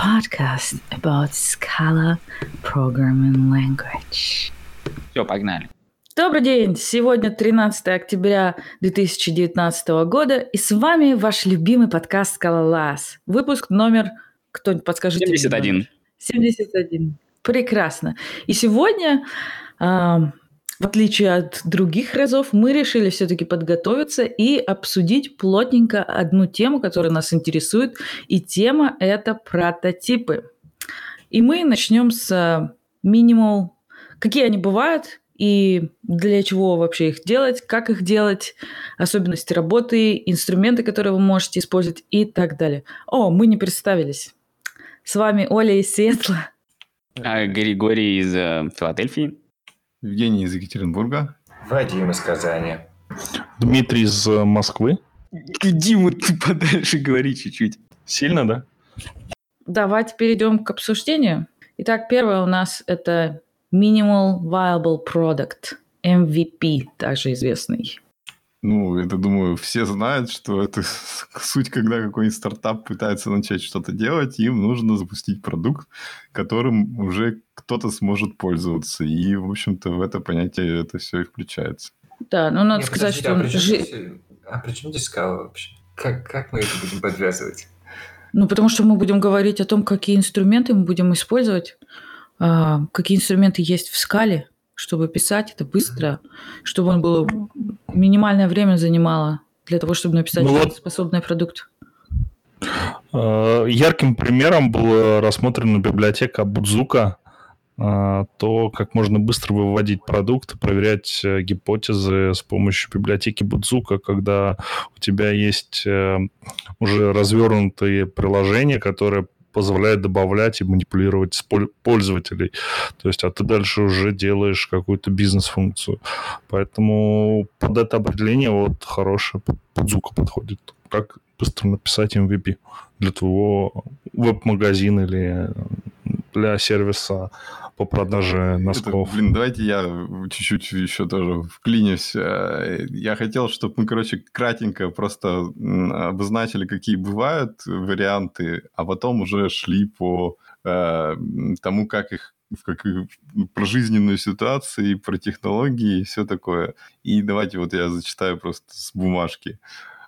podcast about Scala programming language. Все, погнали. Добрый день! Сегодня 13 октября 2019 года, и с вами ваш любимый подкаст Скалолаз. Выпуск номер... Кто-нибудь подскажите? 71. Номер? 71. Прекрасно. И сегодня, э, в отличие от других разов, мы решили все-таки подготовиться и обсудить плотненько одну тему, которая нас интересует, и тема — это прототипы. И мы начнем с минимал, какие они бывают, и для чего вообще их делать, как их делать, особенности работы, инструменты, которые вы можете использовать и так далее. О, мы не представились. С вами Оля из Сиэтла. А, Григорий из э, Филадельфии. Евгений из Екатеринбурга. Вадим из Казани. Дмитрий из э, Москвы. Дима, ты подальше говори чуть-чуть. Сильно, да? Давайте перейдем к обсуждению. Итак, первое у нас это Minimal Viable Product, MVP, также известный. Ну, это, думаю, все знают, что это суть, когда какой-нибудь стартап пытается начать что-то делать, им нужно запустить продукт, которым уже кто-то сможет пользоваться. И, в общем-то, в это понятие это все и включается. Да, ну надо Не, сказать, что а при чем здесь- а при чем здесь скала вообще? Как, как мы это будем подвязывать? Ну, потому что мы будем говорить о том, какие инструменты мы будем использовать, а, какие инструменты есть в скале, чтобы писать это быстро, чтобы он было минимальное время занимало для того, чтобы написать Ну вот- способный продукт. Э, Ярким примером была рассмотрена библиотека Будзука, э, то, как можно быстро выводить продукт, проверять э, гипотезы с помощью библиотеки Будзука, когда у тебя есть уже развернутые приложения, которые позволяют добавлять и манипулировать с пол- пользователей. То есть, а ты дальше уже делаешь какую-то бизнес-функцию. Поэтому под это определение вот хорошая Будзука подходит. Как быстро написать MVP для твоего веб-магазина или для сервиса по продаже носков. Это, блин, давайте я чуть-чуть еще тоже вклинюсь. Э, Я хотел, чтобы мы, короче, кратенько просто обозначили, какие бывают варианты, а потом уже шли по э, тому, как их как про жизненную ситуацию, про технологии и все такое. И давайте вот я зачитаю просто с бумажки.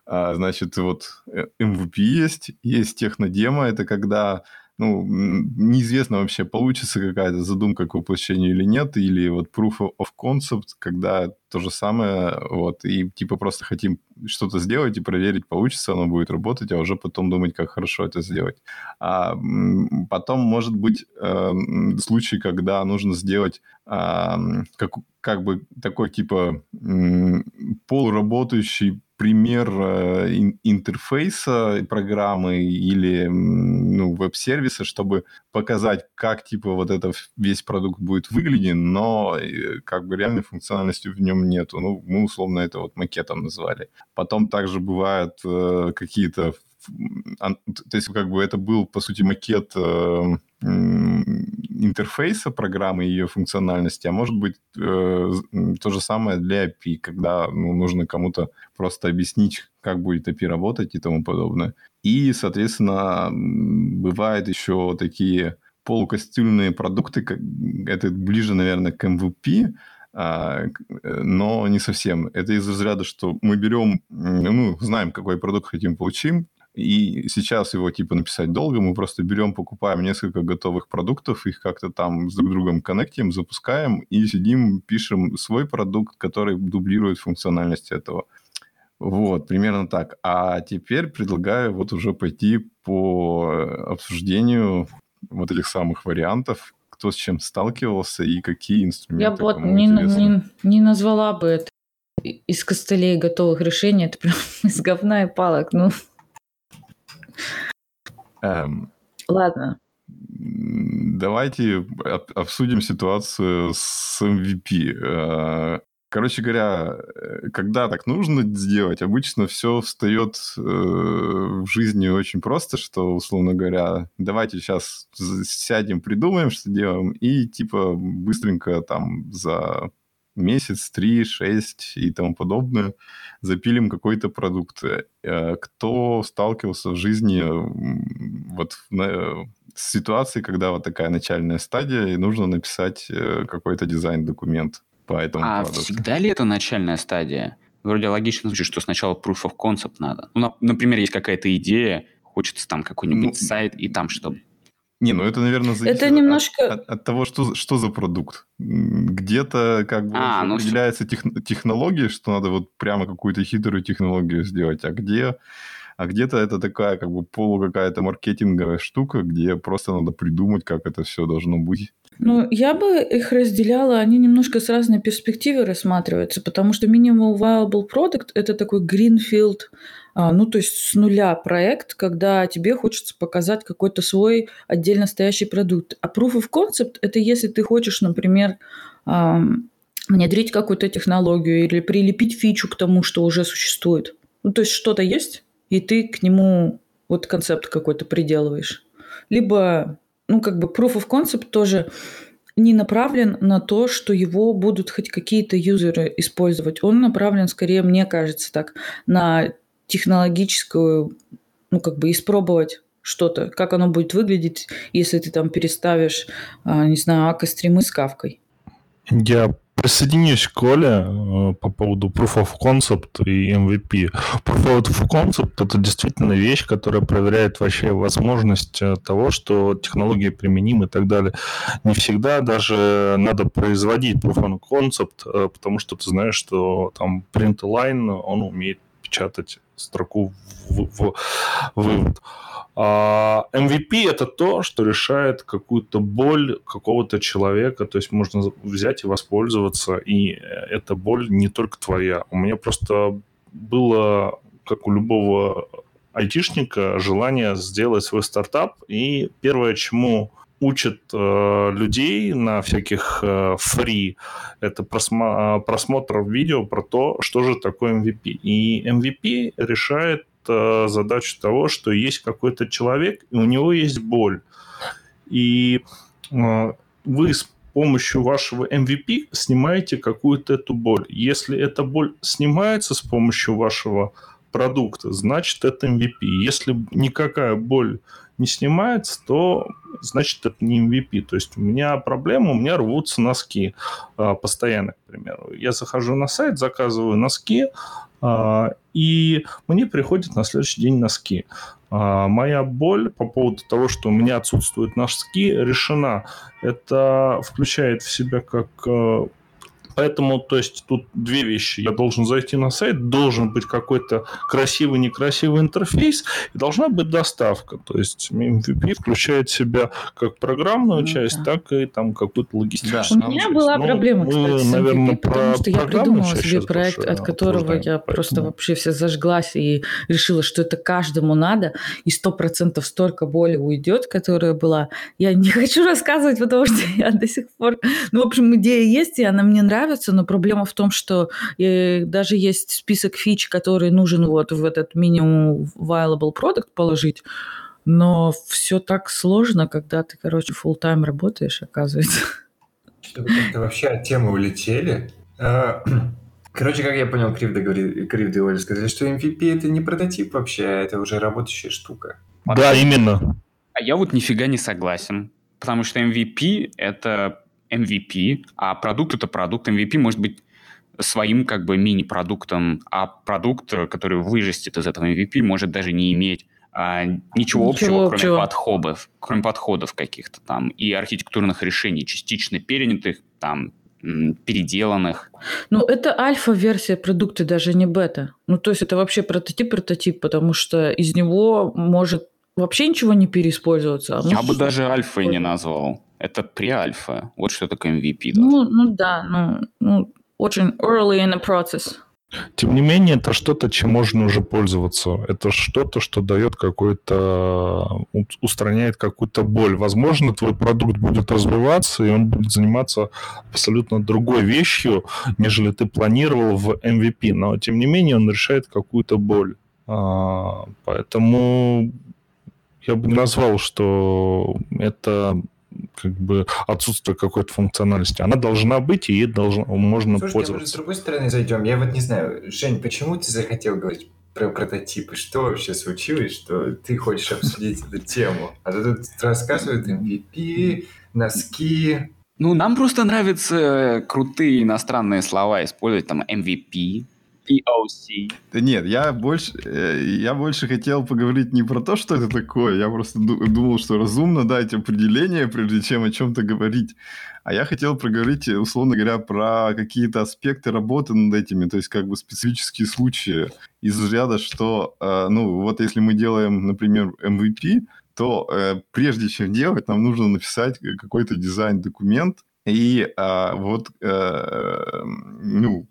А, Значит, вот э, MVP есть, есть технодема, это когда ну, неизвестно вообще, получится какая-то задумка к воплощению или нет, или вот proof of concept, когда то же самое, вот, и типа просто хотим что-то сделать и проверить, получится оно будет работать, а уже потом думать, как хорошо это сделать. А потом может быть эм, случай, когда нужно сделать ам, как, как бы такой типа м, полуработающий пример э, ин- интерфейса программы или ну, веб-сервиса, чтобы показать, как типа вот это весь продукт будет выгляден, но э, как бы реальной функциональности в нем нету. Ну, мы условно это вот макетом назвали. Потом также бывают э, какие-то то есть как бы это был по сути макет э, интерфейса программы и ее функциональности, а может быть э, то же самое для API, когда ну, нужно кому-то просто объяснить, как будет API работать и тому подобное. И, соответственно, бывают еще такие полукостюмные продукты, это ближе, наверное, к MVP, но не совсем. Это из разряда, что мы берем, ну, знаем, какой продукт хотим получим, и сейчас его типа написать долго, мы просто берем, покупаем несколько готовых продуктов, их как-то там с друг другом коннектим, запускаем и сидим, пишем свой продукт, который дублирует функциональность этого. Вот, примерно так. А теперь предлагаю вот уже пойти по э, обсуждению вот этих самых вариантов, кто с чем сталкивался и какие инструменты Я бы вот не, не, не назвала бы это из костылей готовых решений, это прям из говна и палок. Ну, Эм, ладно. давайте об- обсудим ситуацию с MVP. Короче говоря, э, когда так нужно сделать, обычно все встает э, в жизни очень просто, что, условно говоря, давайте сейчас сядем, придумаем, что делаем, и типа быстренько там за месяц, три, шесть и тому подобное запилим какой-то продукт. Э, Кто сталкивался в жизни вот на- ситуации, когда вот такая начальная стадия, и нужно написать э, какой-то дизайн-документ по этому А продукту. всегда ли это начальная стадия? Вроде логично звучит, что сначала proof of concept надо. Ну, на- например, есть какая-то идея, хочется там какой-нибудь Ну, сайт, и там чтобы... Не, ну это, наверное, зависит Это от- немножко- от, от того, что, что за продукт. Где-то как бы А, ну определяется тех- технология, что надо вот прямо какую-то хитрую технологию сделать, а где... А где-то это такая как бы полу какая-то маркетинговая штука, где просто надо придумать, как это все должно быть. Ну, я бы их разделяла, они немножко с разной перспективы рассматриваются, потому что Minimal Viable Product – это такой greenfield, а, ну, то есть с нуля проект, когда тебе хочется показать какой-то свой отдельно стоящий продукт. А Proof of Concept – это если ты хочешь, например, внедрить какую-то технологию или прилепить фичу к тому, что уже существует. Ну, то есть что-то есть, и ты к нему вот концепт какой-то приделываешь. Либо ну, как бы proof of concept тоже не направлен на то, что его будут хоть какие-то юзеры использовать. Он направлен скорее, мне кажется, так, на технологическую, ну, как бы испробовать что-то, как оно будет выглядеть, если ты там переставишь, а, не знаю, ака-стримы с кавкой. Я присоединюсь к Коле э, по поводу Proof of Concept и MVP. Proof of Concept – это действительно вещь, которая проверяет вообще возможность э, того, что технологии применимы и так далее. Не всегда даже надо производить Proof of Concept, э, потому что ты знаешь, что там print line, он умеет печатать строку в, вывод. А MVP это то, что решает какую-то боль какого-то человека, то есть можно взять и воспользоваться, и эта боль не только твоя. У меня просто было, как у любого айтишника, желание сделать свой стартап, и первое, чему учат э, людей на всяких э, фри, это просма- просмотр видео про то, что же такое MVP. И MVP решает э, задачу того, что есть какой-то человек, и у него есть боль. И э, вы с помощью вашего MVP снимаете какую-то эту боль. Если эта боль снимается с помощью вашего продукта, значит это MVP. Если никакая боль не снимается, то значит это не MVP. То есть у меня проблема, у меня рвутся носки а, постоянно, к примеру. Я захожу на сайт, заказываю носки, а, и мне приходят на следующий день носки. А, моя боль по поводу того, что у меня отсутствуют носки, решена. Это включает в себя как э, Поэтому, то есть, тут две вещи. Я должен зайти на сайт, должен быть какой-то красивый, некрасивый интерфейс, и должна быть доставка. То есть, MVP включает в себя как программную Ну часть, да. так и там какую-то логистическую У меня часть. была Ну, проблема, мы, кстати, с наверное, MVP, потому про что я придумала себе проект, больше от которого я просто поэтому- вообще вся зажглась и решила, что это каждому надо, и сто процентов столько боли уйдет, которая была. Я не хочу рассказывать, потому что я до сих пор... Ну, в общем, идея есть, и она мне нравится, но проблема в том, что э, даже есть список фич, который нужен вот в этот минимум viable product положить, но все так сложно, когда ты, короче, full time работаешь, оказывается. Как-то вообще от темы улетели. А, Короче, как я понял, Кривда говорит, Кривда и Оля сказали, что MVP это не прототип вообще, а это уже работающая штука. Да, именно. А я вот нифига не согласен. Потому что MVP — это MVP, а продукт — это продукт. MVP может быть своим как бы мини-продуктом, а продукт, э, который вырастет из этого MVP, может даже не иметь а, ничего, Ничего общего, общего. кроме подходов, кроме подходов каких-то там и архитектурных решений, частично перенятых, там, переделанных. Ну, это альфа-версия продукта, даже не бета. Ну, то есть это вообще прототип-прототип, потому что из него может вообще ничего не переиспользоваться. а Я может бы даже альфой не назвал. Это pre-альфа. Вот что такое MVP. да. Ну, ну да, ну, ну, очень early in the process. Тем не менее, это что-то, чем можно уже пользоваться. Это что-то, что дает какой-то... устраняет какую-то боль. Возможно, твой продукт будет развиваться, и он будет заниматься абсолютно другой вещью, нежели ты планировал в MVP. Но, тем не менее, он решает какую-то боль. А, Поэтому я бы не назвал, что это как бы отсутствие какой-то функциональности. Она должна быть, и ей должно, можно Слушайте, а может, с пользоваться. другой стороны зайдем? Я вот не знаю, Жень, почему ты захотел говорить про прототипы. Что вообще случилось, что ты хочешь обсудить эту тему? А то тут рассказывают MVP, носки. Ну, нам просто нравятся крутые иностранные слова использовать, там, MVP, POC. Нет, я больше, э, я больше хотел поговорить не про то, что это такое. Я просто думал, что разумно дать определение, прежде чем о чем-то говорить. А я хотел проговорить, условно говоря, про какие-то аспекты работы над этими, то есть как бы специфические случаи из ряда, что, э, ну, вот если мы делаем, например, MVP, то э, прежде чем делать, нам нужно написать какой-то дизайн-документ, и а, вот, э, ну,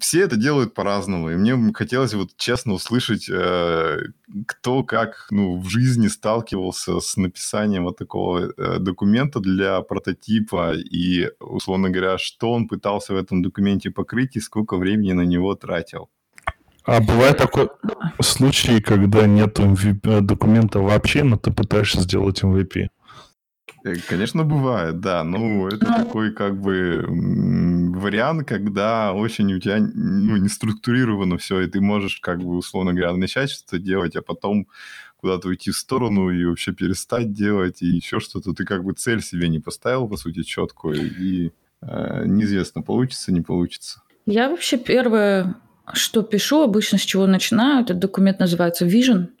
все это делают по-разному. И мне хотелось вот честно услышать, э, кто как ну, в жизни сталкивался с написанием вот такого э, документа для прототипа и, условно говоря, что он пытался в этом документе покрыть и сколько времени на него тратил. А бывает такой случай, когда нет MVP, документа вообще, но ты пытаешься сделать MVP? Э, конечно, бывает, да. Ну, это такой как бы вариант, когда очень у тебя ну, не структурировано все, и ты можешь, как бы, условно говоря, начать что-то делать, а потом куда-то уйти в сторону и вообще перестать делать, и еще что-то. Ты как бы цель себе не поставил, по сути, четкую, и э, неизвестно, получится, не получится. Я вообще первое, что пишу, обычно с чего начинаю, этот документ называется Vision –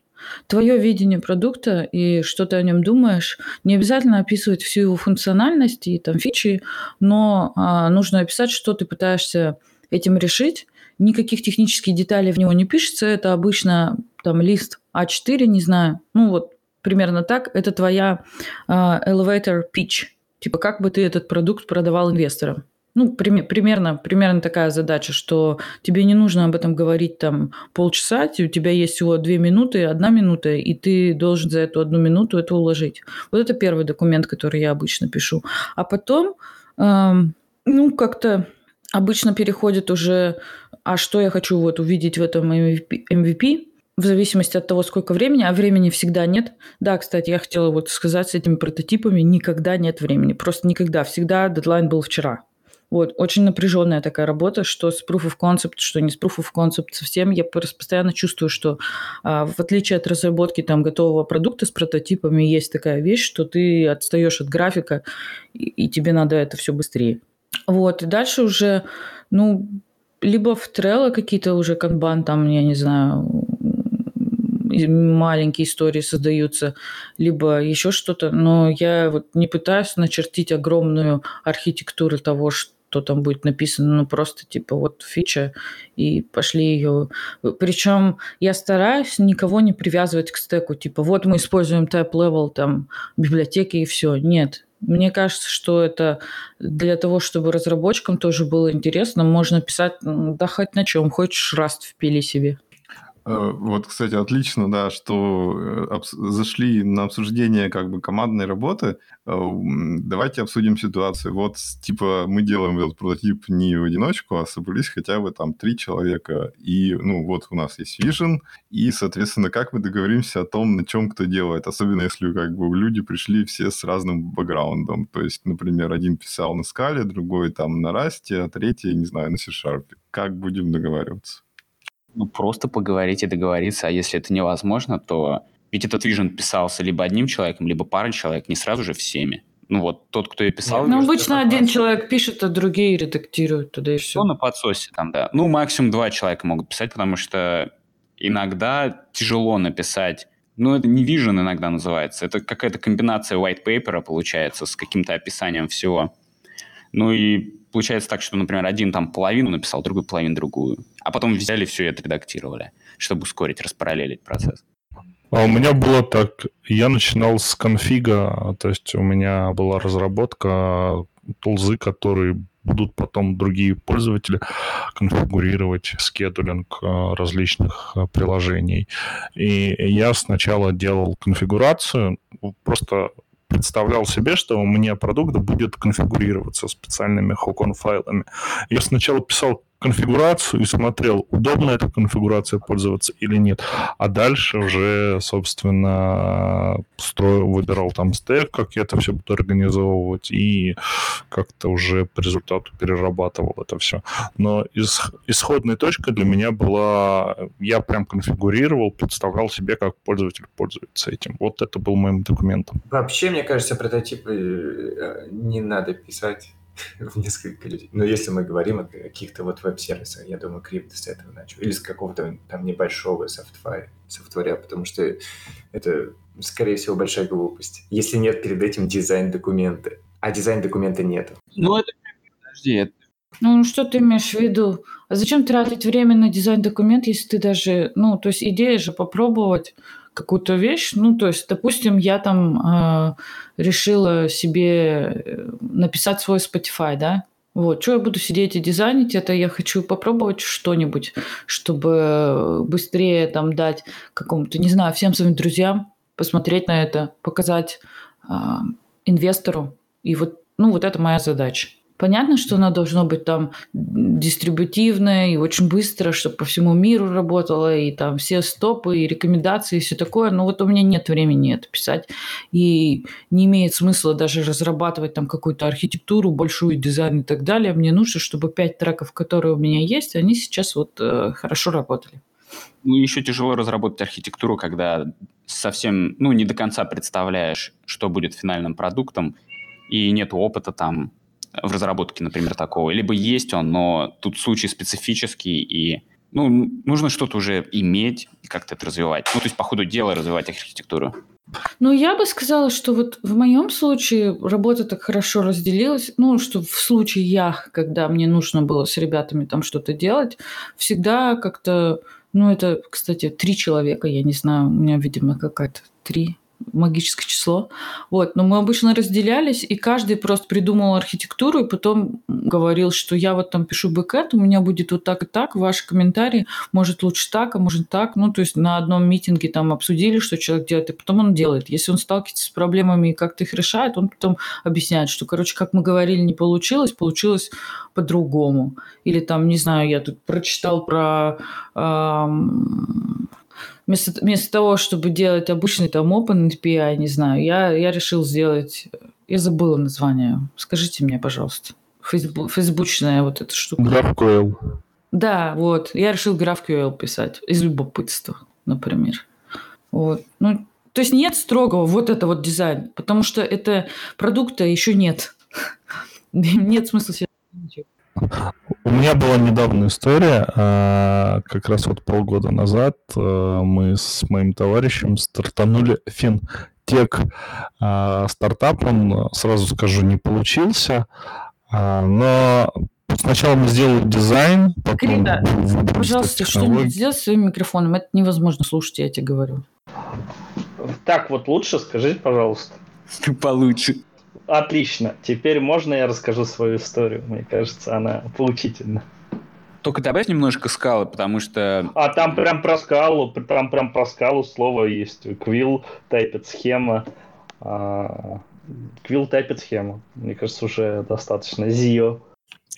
твое видение продукта и что ты о нем думаешь. Не обязательно описывать всю его функциональность и там фичи, но а, нужно описать, что ты пытаешься этим решить. Никаких технических деталей в него не пишется. Это обычно там лист А4, не знаю. Ну вот примерно так. Это твоя а, elevator pitch. Типа как бы ты этот продукт продавал инвесторам ну, примерно, примерно такая задача, что тебе не нужно об этом говорить там полчаса, у тебя есть всего две минуты, одна минута, и ты должен за эту одну минуту это уложить. Вот это первый документ, который я обычно пишу. А потом, эм, ну, как-то обычно переходит уже, а что я хочу вот увидеть в этом MVP, MVP в зависимости от того, сколько времени, а времени всегда нет. Да, кстати, я хотела вот сказать с этими прототипами, никогда нет времени, просто никогда, всегда дедлайн был вчера. Вот, очень напряженная такая работа, что с Proof of Concept, что не с Proof of Concept совсем. Я постоянно чувствую, что а, в отличие от разработки там готового продукта с прототипами, есть такая вещь, что ты отстаешь от графика, и, и тебе надо это все быстрее. Вот, и дальше уже, ну, либо в Trello какие-то уже канбан, там, я не знаю, маленькие истории создаются, либо еще что-то, но я вот не пытаюсь начертить огромную архитектуру того, что что там будет написано, ну просто типа вот фича и пошли ее. Причем я стараюсь никого не привязывать к стеку, типа вот мы используем type level там библиотеки и все. Нет, мне кажется, что это для того, чтобы разработчикам тоже было интересно, можно писать, да хоть на чем, хочешь Rust впили себе. Э, вот, кстати, отлично, да, что э, зашли на обсуждение как бы командной работы. Э, давайте обсудим ситуацию. Вот, типа, мы делаем этот прототип не в одиночку, а собрались хотя бы там три человека. И, ну, вот у нас есть Vision, и, соответственно, как мы договоримся о том, на чем кто делает. Особенно, если как бы люди пришли все с разным бэкграундом. То есть, например, один писал на скале, другой там на расте, а третий, не знаю, на C-Sharp. Как будем договариваться? Ну, просто поговорить и договориться, а если это невозможно, то ведь этот вижен писался либо одним человеком, либо парой человек, не сразу же всеми. Ну вот тот, кто и писал... Ну, обычно один человек пишет, а другие редактируют туда и все. Ну, на подсосе там, да. Ну, максимум два человека могут писать, потому что иногда тяжело написать ну, это не vision иногда называется. Это какая-то комбинация white paper получается с каким-то описанием всего. Ну и получается так, что, например, один там половину написал, другой половину другую. А потом взяли все и отредактировали, чтобы ускорить, распараллелить процесс. А у меня было так, я начинал с конфига, то есть у меня была разработка тулзы, которые будут потом другие пользователи конфигурировать скедулинг э, различных э, приложений. И я сначала делал конфигурацию, просто представлял себе, что у меня продукт будет конфигурироваться специальными Hokon файлами. Я сначала писал конфигурацию и смотрел, удобно эта конфигурация пользоваться или нет. А дальше уже, собственно, строил, выбирал там стек, как я это все буду организовывать, и как-то уже по результату перерабатывал это все. Но из, исходной точкой для меня была, я прям конфигурировал, представлял себе, как пользователь пользуется этим. Вот это был моим документом. Вообще, мне кажется, прототипы э, не надо писать в несколько людей. Но если мы говорим о каких-то вот веб-сервисах, я думаю, крипто с этого начал. Или с какого-то там небольшого софтваря, софтваря, потому что это, скорее всего, большая глупость. Если нет перед этим дизайн-документа, а дизайн-документа нет. Ну, это, подожди, это ну, что ты имеешь в виду? А зачем тратить время на дизайн-документ, если ты даже... Ну, то есть идея же попробовать какую-то вещь. Ну, то есть, допустим, я там э, решила себе э, написать свой Spotify, да? Вот, что я буду сидеть и дизайнить, это я хочу попробовать что-нибудь, чтобы быстрее там дать какому-то, не знаю, всем своим друзьям посмотреть на это, показать э, инвестору. И вот, ну, вот это моя задача. Понятно, что оно должно быть там дистрибутивное и очень быстро, чтобы по всему миру работало, и там все стопы, и рекомендации, и все такое. Но вот у меня нет времени это писать. И не имеет смысла даже разрабатывать там какую-то архитектуру, большую дизайн и так далее. Мне нужно, чтобы пять треков, которые у меня есть, они сейчас вот э, хорошо работали. Ну, еще тяжело разработать архитектуру, когда совсем, ну, не до конца представляешь, что будет финальным продуктом, и нет опыта там в разработке, например, такого. Либо есть он, но тут случай специфический, и ну, нужно что-то уже иметь и как-то это развивать. Ну, то есть по ходу дела развивать архитектуру. Ну, я бы сказала, что вот в моем случае работа так хорошо разделилась, ну, что в случае я, когда мне нужно было с ребятами там что-то делать, всегда как-то, ну, это, кстати, три человека, я не знаю, у меня, видимо, какая-то три магическое число. Вот. Но мы обычно разделялись, и каждый просто придумал архитектуру, и потом говорил, что я вот там пишу бэкэт, у меня будет вот так и так, ваши комментарии, может лучше так, а может так. Ну, то есть на одном митинге там обсудили, что человек делает, и потом он делает. Если он сталкивается с проблемами и как-то их решает, он потом объясняет, что, короче, как мы говорили, не получилось, получилось по-другому. Или там, не знаю, я тут прочитал про эм, вместо, вместо того, чтобы делать обычный там Open API, не знаю, я, я решил сделать... Я забыла название. Скажите мне, пожалуйста. Фейсбу, фейсбучная вот эта штука. GraphQL. Да, вот. Я решил GraphQL писать из любопытства, например. Вот. Ну, то есть нет строгого вот это вот дизайн, потому что это продукта еще нет. нет смысла себе у меня была недавно история, а, как раз вот полгода назад а, мы с моим товарищем стартанули финтех а, стартап, он, сразу скажу, не получился, но сначала мы сделали дизайн, потом... Крида, пожалуйста, что-нибудь сделай своим микрофоном, это невозможно слушать, я тебе говорю. Так вот лучше, скажите, пожалуйста. Получше. Отлично. Теперь можно я расскажу свою историю? Мне кажется, она поучительна. Только добавь немножко скалы, потому что... А там прям про скалу, там прям про скалу слово есть. Квилл, тайпет схема. Квилл тайпет схема. Мне кажется, уже достаточно. Зио.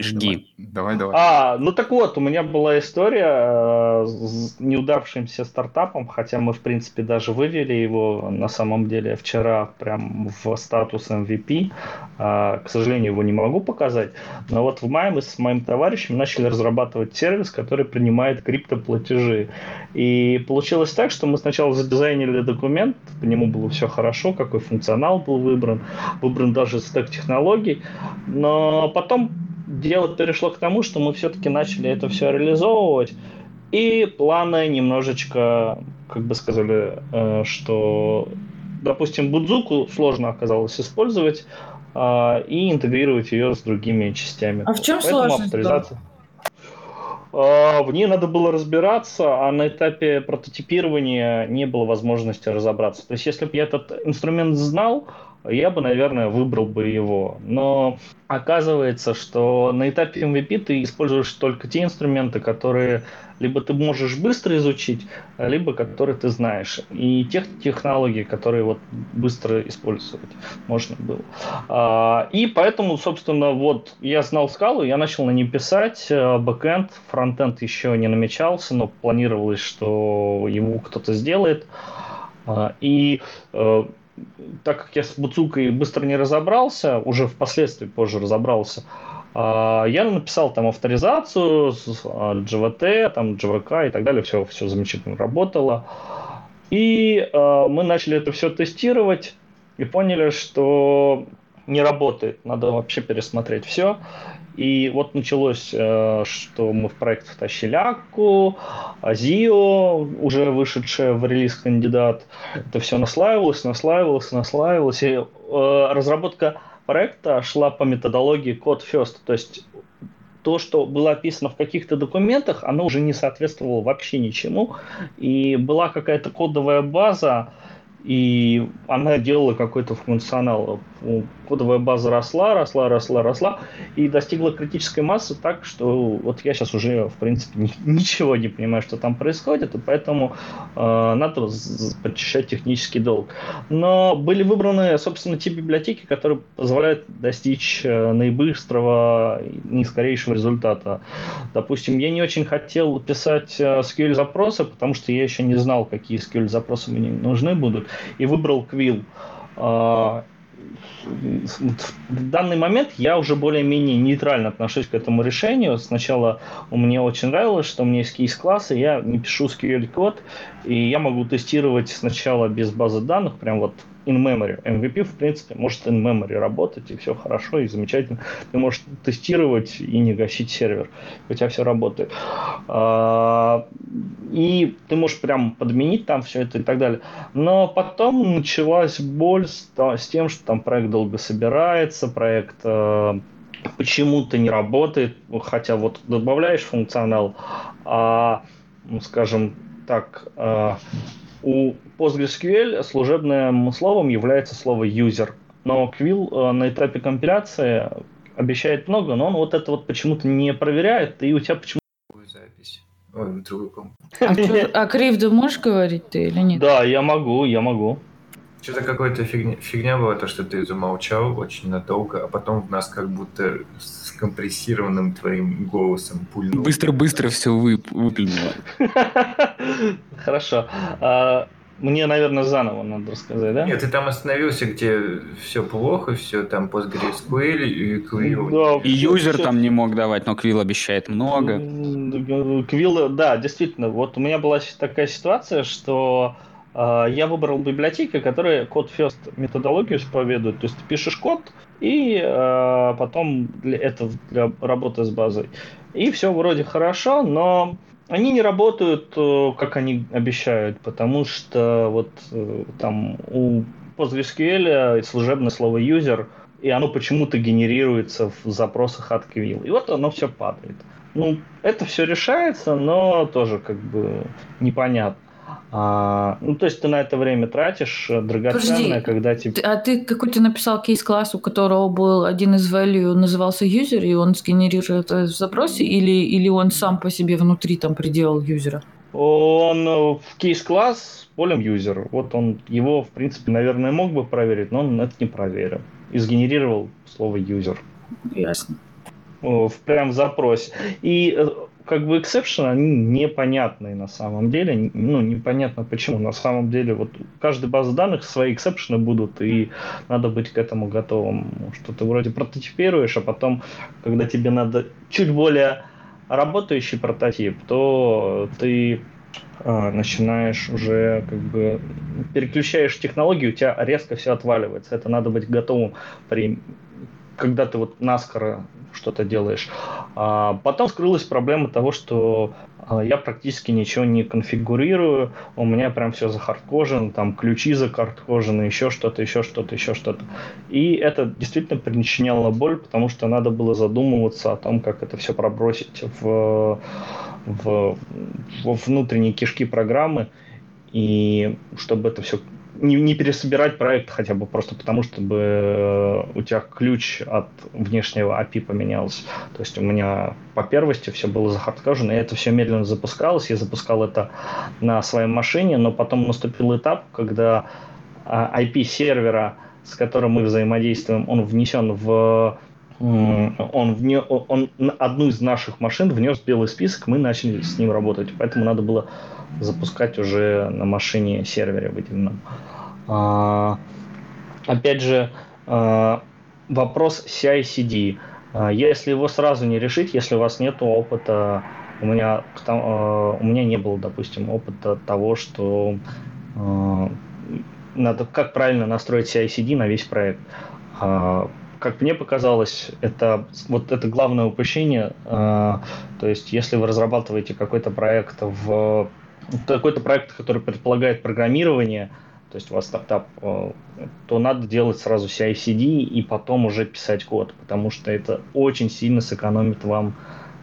Жги. Давай, давай. А, ну так вот, у меня была история э, с неудавшимся стартапом, хотя мы, в принципе, даже вывели его на самом деле вчера прям в статус MVP. Э, к сожалению, его не могу показать. Но вот в мае мы с моим товарищем начали разрабатывать сервис, который принимает криптоплатежи. И получилось так, что мы сначала задизайнили документ, по нему было все хорошо, какой функционал был выбран, выбран даже стек технологий, но потом дело перешло к тому, что мы все-таки начали это все реализовывать, и планы немножечко, как бы сказали, э, что, допустим, Будзуку сложно оказалось использовать э, и интегрировать ее с другими частями. А в чем Поэтому сложность? Авторизация. А, в ней надо было разбираться, а на этапе прототипирования не было возможности разобраться. То есть, если бы я этот инструмент знал, я бы, наверное, выбрал бы его. Но оказывается, что на этапе MVP ты используешь только те инструменты, которые либо ты можешь быстро изучить, либо которые ты знаешь. И тех технологий, которые вот быстро использовать можно было. А, и поэтому, собственно, вот я знал скалу, я начал на ней писать э, бэкэнд, фронтенд еще не намечался, но планировалось, что его кто-то сделает. А, и э, так как я с Буцукой быстро не разобрался, уже впоследствии позже разобрался, а, я написал там авторизацию с GVT, там JVK и так далее, все, все замечательно работало. И э, мы начали это все тестировать и поняли, что не работает, надо вообще пересмотреть все. И вот началось, э, что мы в проект втащили Акку, Азио, уже вышедшая в релиз кандидат. Это все наслаивалось, наслаивалось, наслаивалось. И э, разработка проекта шла по методологии Code First. То есть то, что было описано в каких-то документах, оно уже не соответствовало вообще ничему. И была какая-то кодовая база, и она делала какой-то функционал. Кодовая база росла, росла, росла, росла, и достигла критической массы так, что вот я сейчас уже, в принципе, ничего не понимаю, что там происходит, и поэтому э, надо подчищать технический долг. Но были выбраны, собственно, те библиотеки, которые позволяют достичь э, наибыстрого и скорейшего результата. Допустим, я не очень хотел писать э, SQL-запросы, потому что я еще не знал, какие SQL-запросы мне нужны будут и выбрал Quill. В данный момент я уже более-менее нейтрально отношусь к этому решению. Сначала мне очень нравилось, что у меня есть кейс-классы, я не пишу SQL-код, и я могу тестировать сначала без базы данных, прям вот in memory. MVP, в принципе, может in memory работать, и все хорошо, и замечательно. Ты можешь тестировать и не гасить сервер. У тебя все работает. А, и ты можешь прям подменить там все это и так далее. Но потом началась боль с, с тем, что там проект долго собирается, проект э, почему-то не работает, хотя вот добавляешь функционал, а, ну, скажем так, э, у PostgreSQL служебным словом является слово user. Но Quill э, на этапе компиляции обещает много, но он вот это вот почему-то не проверяет, и у тебя почему запись. Ой, другую А, а Кривду можешь говорить ты или нет? Да, я могу, я могу. Что-то какая-то фигня, фигня была, то, что ты замолчал очень надолго, а потом в нас как будто с компрессированным твоим голосом пульнул. Быстро-быстро все вы, выплюнуло. Хорошо. А, мне, наверное, заново надо рассказать, да? Нет, ты там остановился, где все плохо, все там PostgreSQL и Quill. Да, и юзер все... там не мог давать, но Quill обещает много. Quill, да, действительно. Вот у меня была такая ситуация, что я выбрал библиотеки, которые код first методологию исповедуют. То есть ты пишешь код, и э, потом для, это для работы с базой. И все вроде хорошо, но они не работают, э, как они обещают, потому что вот э, там у PostgreSQL служебное слово user, и оно почему-то генерируется в запросах от Quill. И вот оно все падает. Ну, это все решается, но тоже как бы непонятно. А, ну, то есть ты на это время тратишь э, драгоценное, Подожди, когда тебе... А ты какой-то написал кейс-класс, у которого был один из value, назывался user, и он сгенерирует это в запросе, или, или он сам по себе внутри там приделал юзера? Он э, в case class полем user. Вот он его, в принципе, наверное, мог бы проверить, но он это не проверил. И сгенерировал слово user. Ясно. В, прям в запросе. И э, как бы exception ы, они непонятные на самом деле. Ну, непонятно почему. На самом деле, вот каждой базы данных свои exception ы будут, и надо быть к этому готовым. Что ты вроде прототипируешь, а потом, когда тебе надо чуть более работающий прототип, то ты а, начинаешь уже как бы переключаешь технологию, у тебя резко все отваливается. Это надо быть готовым при когда ты вот наскоро что-то делаешь. А потом скрылась проблема того, что а, я практически ничего не конфигурирую, у меня прям все захардкожено, там ключи захардкожены, еще что-то, еще что-то, еще что-то. И это действительно причиняло боль, потому что надо было задумываться о том, как это все пробросить в, в, в внутренние кишки программы, и чтобы это все не, не пересобирать проект хотя бы просто потому, чтобы э, у тебя ключ от внешнего API поменялся. То есть у меня по первости все было захардкожено, и это все медленно запускалось. Я запускал это на своей машине, но потом наступил этап, когда IP сервера, с которым мы взаимодействуем, он внесен в он, вне, он одну из наших машин внес в белый список, мы начали с ним работать. Поэтому надо было запускать уже на машине сервере выделенном. А, опять же, а, вопрос CI-CD. А, если его сразу не решить, если у вас нет опыта, у меня, у меня не было, допустим, опыта того, что надо как правильно настроить CI-CD на весь проект. Как мне показалось, это вот это главное упущение. То есть, если вы разрабатываете какой-то проект в какой-то проект, который предполагает программирование, то есть у вас стартап, э, то надо делать сразу CI-CD и потом уже писать код, потому что это очень сильно сэкономит вам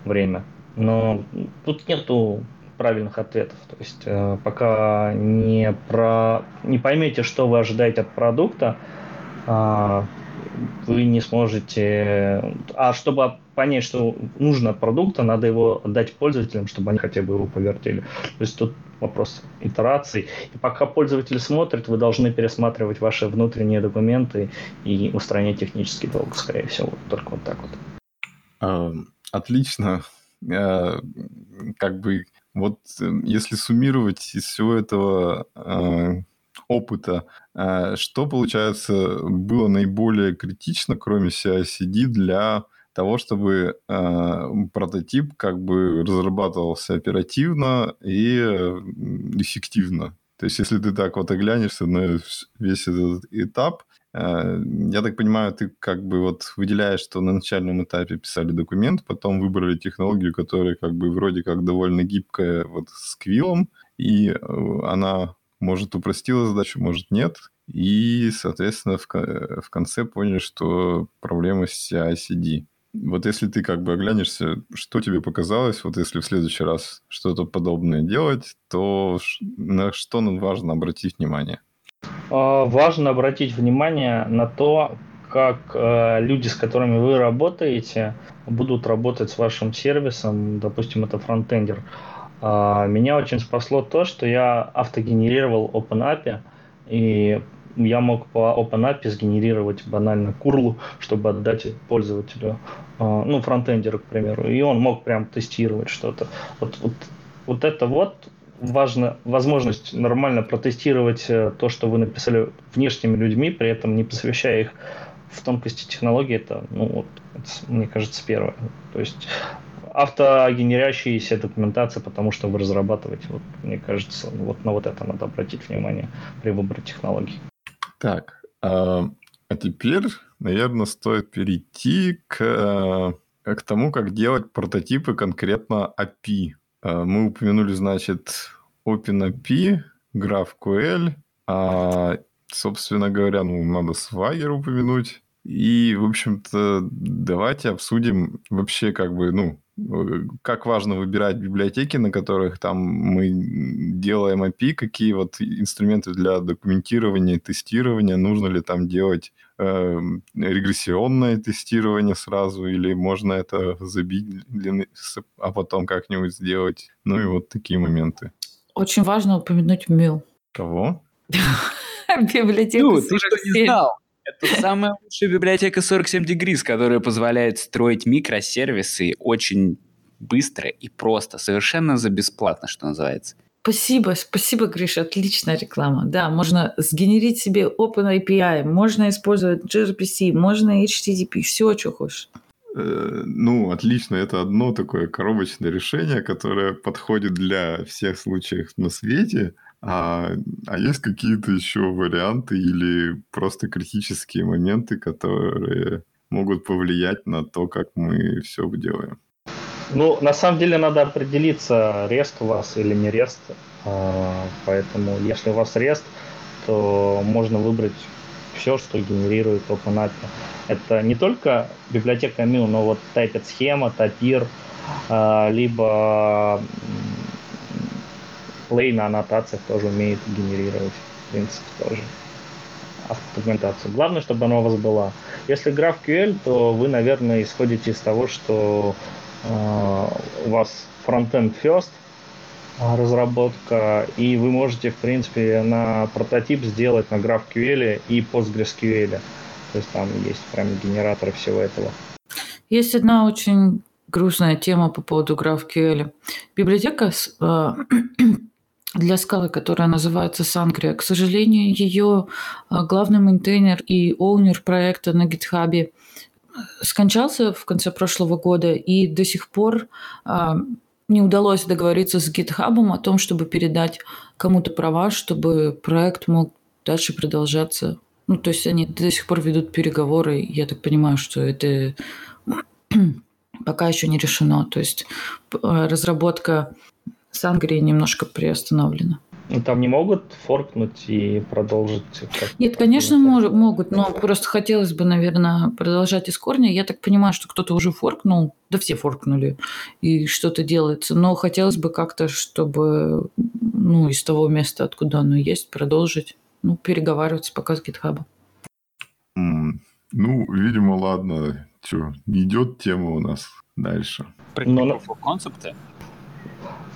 время. Но тут нету правильных ответов. То есть э, пока не, про... не поймете, что вы ожидаете от продукта, э, вы не сможете... А чтобы понять, что нужно от продукта, надо его отдать пользователям, чтобы они хотя бы его повертели. То есть тут вопрос итераций. И пока пользователь смотрит, вы должны пересматривать ваши внутренние документы и устранять технический долг, скорее всего. Только вот так вот. А, отлично. А, как бы вот э, если суммировать из всего этого а, опыта, что, получается, было наиболее критично, кроме CI-CD, для того, чтобы э, прототип как бы разрабатывался оперативно и эффективно. То есть, если ты так вот оглянешься на весь этот этап, э, я так понимаю, ты как бы вот выделяешь, что на начальном этапе писали документ, потом выбрали технологию, которая как бы вроде как довольно гибкая вот с квиллом, и э, она может упростила задачу, может нет. И, соответственно, в, в конце поняли, что проблема с CI-CD. Вот если ты как бы оглянешься, что тебе показалось, вот если в следующий раз что-то подобное делать, то на что важно обратить внимание? А, важно обратить внимание на то, как э, люди, с которыми вы работаете, будут работать с вашим сервисом, допустим, это фронтендер. Меня очень спасло то, что я автогенерировал OpenAPI, и я мог по OpenAPI сгенерировать банально курлу, чтобы отдать пользователю, а, ну, фронтендеру, к примеру, и он мог прям тестировать что-то. Вот, вот, вот это вот важно, возможность нормально протестировать э, то, что вы написали внешними людьми, при этом не посвящая их в тонкости технологии, это, ну, вот, это, мне кажется, первое. То есть автогенерящаяся документация, потому что вы разрабатываете, вот, мне кажется, вот на вот это надо обратить внимание при выборе технологий. Так, а, а теперь, наверное, стоит перейти к, э, к тому, как делать прототипы конкретно API. А, мы упомянули, значит, OpenAPI, GraphQL, а, собственно говоря, ну, надо Swagger упомянуть. И, в общем-то, давайте обсудим вообще, как бы, ну, как важно выбирать библиотеки, на которых там мы делаем API, какие вот инструменты для документирования, тестирования, нужно ли там делать э, регрессионное тестирование сразу, или можно это забить, а потом как-нибудь сделать. Ну и вот такие моменты. Очень важно упомянуть МЮ. Кого? Библиотеку Ну, ты что не знал? Это самая лучшая библиотека 47 Degrees, которая позволяет строить микросервисы очень быстро и просто, совершенно за бесплатно, что называется. Спасибо, спасибо, Гриша, отличная реклама. Да, можно сгенерить себе OpenAPI, можно использовать gRPC, можно HTTP, все, что хочешь. Э, ну, отлично, это одно такое коробочное решение, которое подходит для всех случаев на свете. А, а есть какие-то еще варианты или просто критические моменты, которые могут повлиять на то, как мы все делаем? Ну, на самом деле надо определиться, рест у вас или не рест. А, поэтому, если у вас рест, то можно выбрать все, что генерирует OpenAPI. Это не только библиотека MIL, но вот Typed схема, Tapir, а, либо Play на аннотациях тоже умеет генерировать принципе, тоже автодокументацию. Главное, чтобы она у вас была. Если GraphQL, то вы, наверное, исходите из того, что э, у вас frontend first разработка, и вы можете, в принципе, на прототип сделать на GraphQL и PostgreSQL. То есть там есть прям генераторы всего этого. Есть одна очень грустная тема по поводу GraphQL. Библиотека э, для скалы, которая называется Sangria. К сожалению, ее э, главный maintainer и owner проекта на GitHub э, скончался в конце прошлого года, и до сих пор не удалось договориться с GitHub о том, чтобы передать кому-то права, чтобы проект мог дальше продолжаться. Ну, то есть они до сих пор ведут переговоры. Я так понимаю, что это пока еще не решено. То есть э, разработка Сангрии немножко приостановлена. Ну, там не могут форкнуть и продолжить? Нет, конечно, мож- могут, но просто хотелось бы, наверное, продолжать из корня. Я так понимаю, что кто-то уже форкнул, да все форкнули, и что-то делается. Но хотелось бы как-то, чтобы ну, из того места, откуда оно есть, продолжить, ну, переговариваться пока с GitHub. Mm. Ну, видимо, ладно. Что, не идет тема у нас дальше. Но... концепты?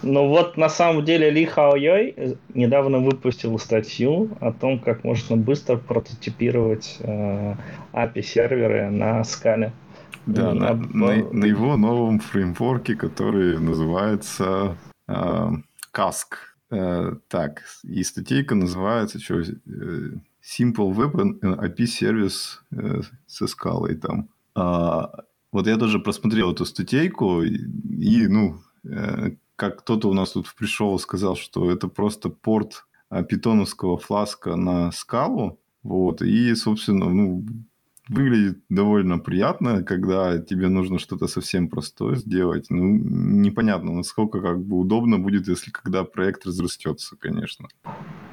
Ну вот на самом деле Ли Хао Йой недавно выпустил статью о том, как можно быстро прототипировать э, API-серверы на скале. Да, на, на, на его новом фреймворке, который называется э, Cask. Э, так, и статейка называется что, э, Simple Web and API Service э, со скалой там. А, вот я тоже просмотрел эту статейку, и, и ну, э, как кто-то у нас тут пришел и сказал, что это просто порт а, питоновского фласка на скалу. Вот, и, собственно, ну, выглядит довольно приятно, когда тебе нужно что-то совсем простое сделать. Ну, непонятно, насколько как бы удобно будет, если когда проект разрастется, конечно.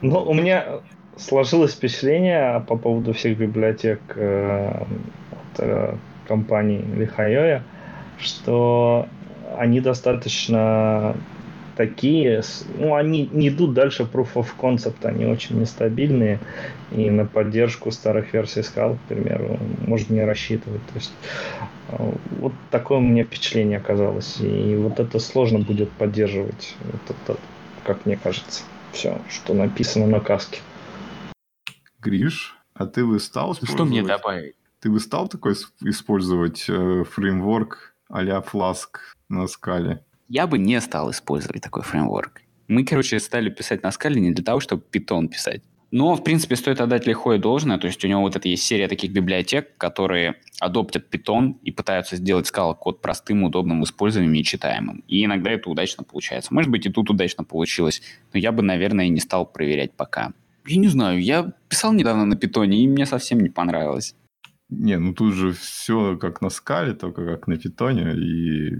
Ну, у меня сложилось впечатление по поводу всех библиотек э, от э, компании Лихайоя, что они достаточно такие, ну, они не идут дальше proof of concept, они очень нестабильные, и на поддержку старых версий скал, к примеру, можно не рассчитывать. То есть э, вот такое у меня впечатление оказалось, и вот это сложно будет поддерживать, вот это, как мне кажется, все, что написано на каске. Гриш, а ты бы стал Что мне добавить? Ты бы стал такой использовать э, фреймворк а-ля Flask на скале? Я бы не стал использовать такой фреймворк. Мы, короче, стали писать на скале не для того, чтобы Python писать. Но, в принципе, стоит отдать лихое должное. То есть у него вот это есть серия таких библиотек, которые адоптят Python и пытаются сделать скала код простым, удобным в использовании и читаемым. И иногда это удачно получается. Может быть, и тут удачно получилось. Но я бы, наверное, не стал проверять пока. Я не знаю, я писал недавно на питоне, и мне совсем не понравилось. Не, ну тут же все как на скале, только как на питоне, и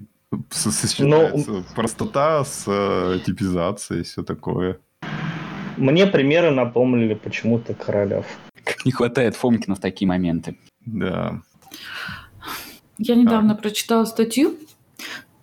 сочетается Но... простота с э, типизацией, все такое. Мне примеры напомнили почему-то Королев. Как не хватает Фомкина в такие моменты. Да. Я недавно а. прочитала статью.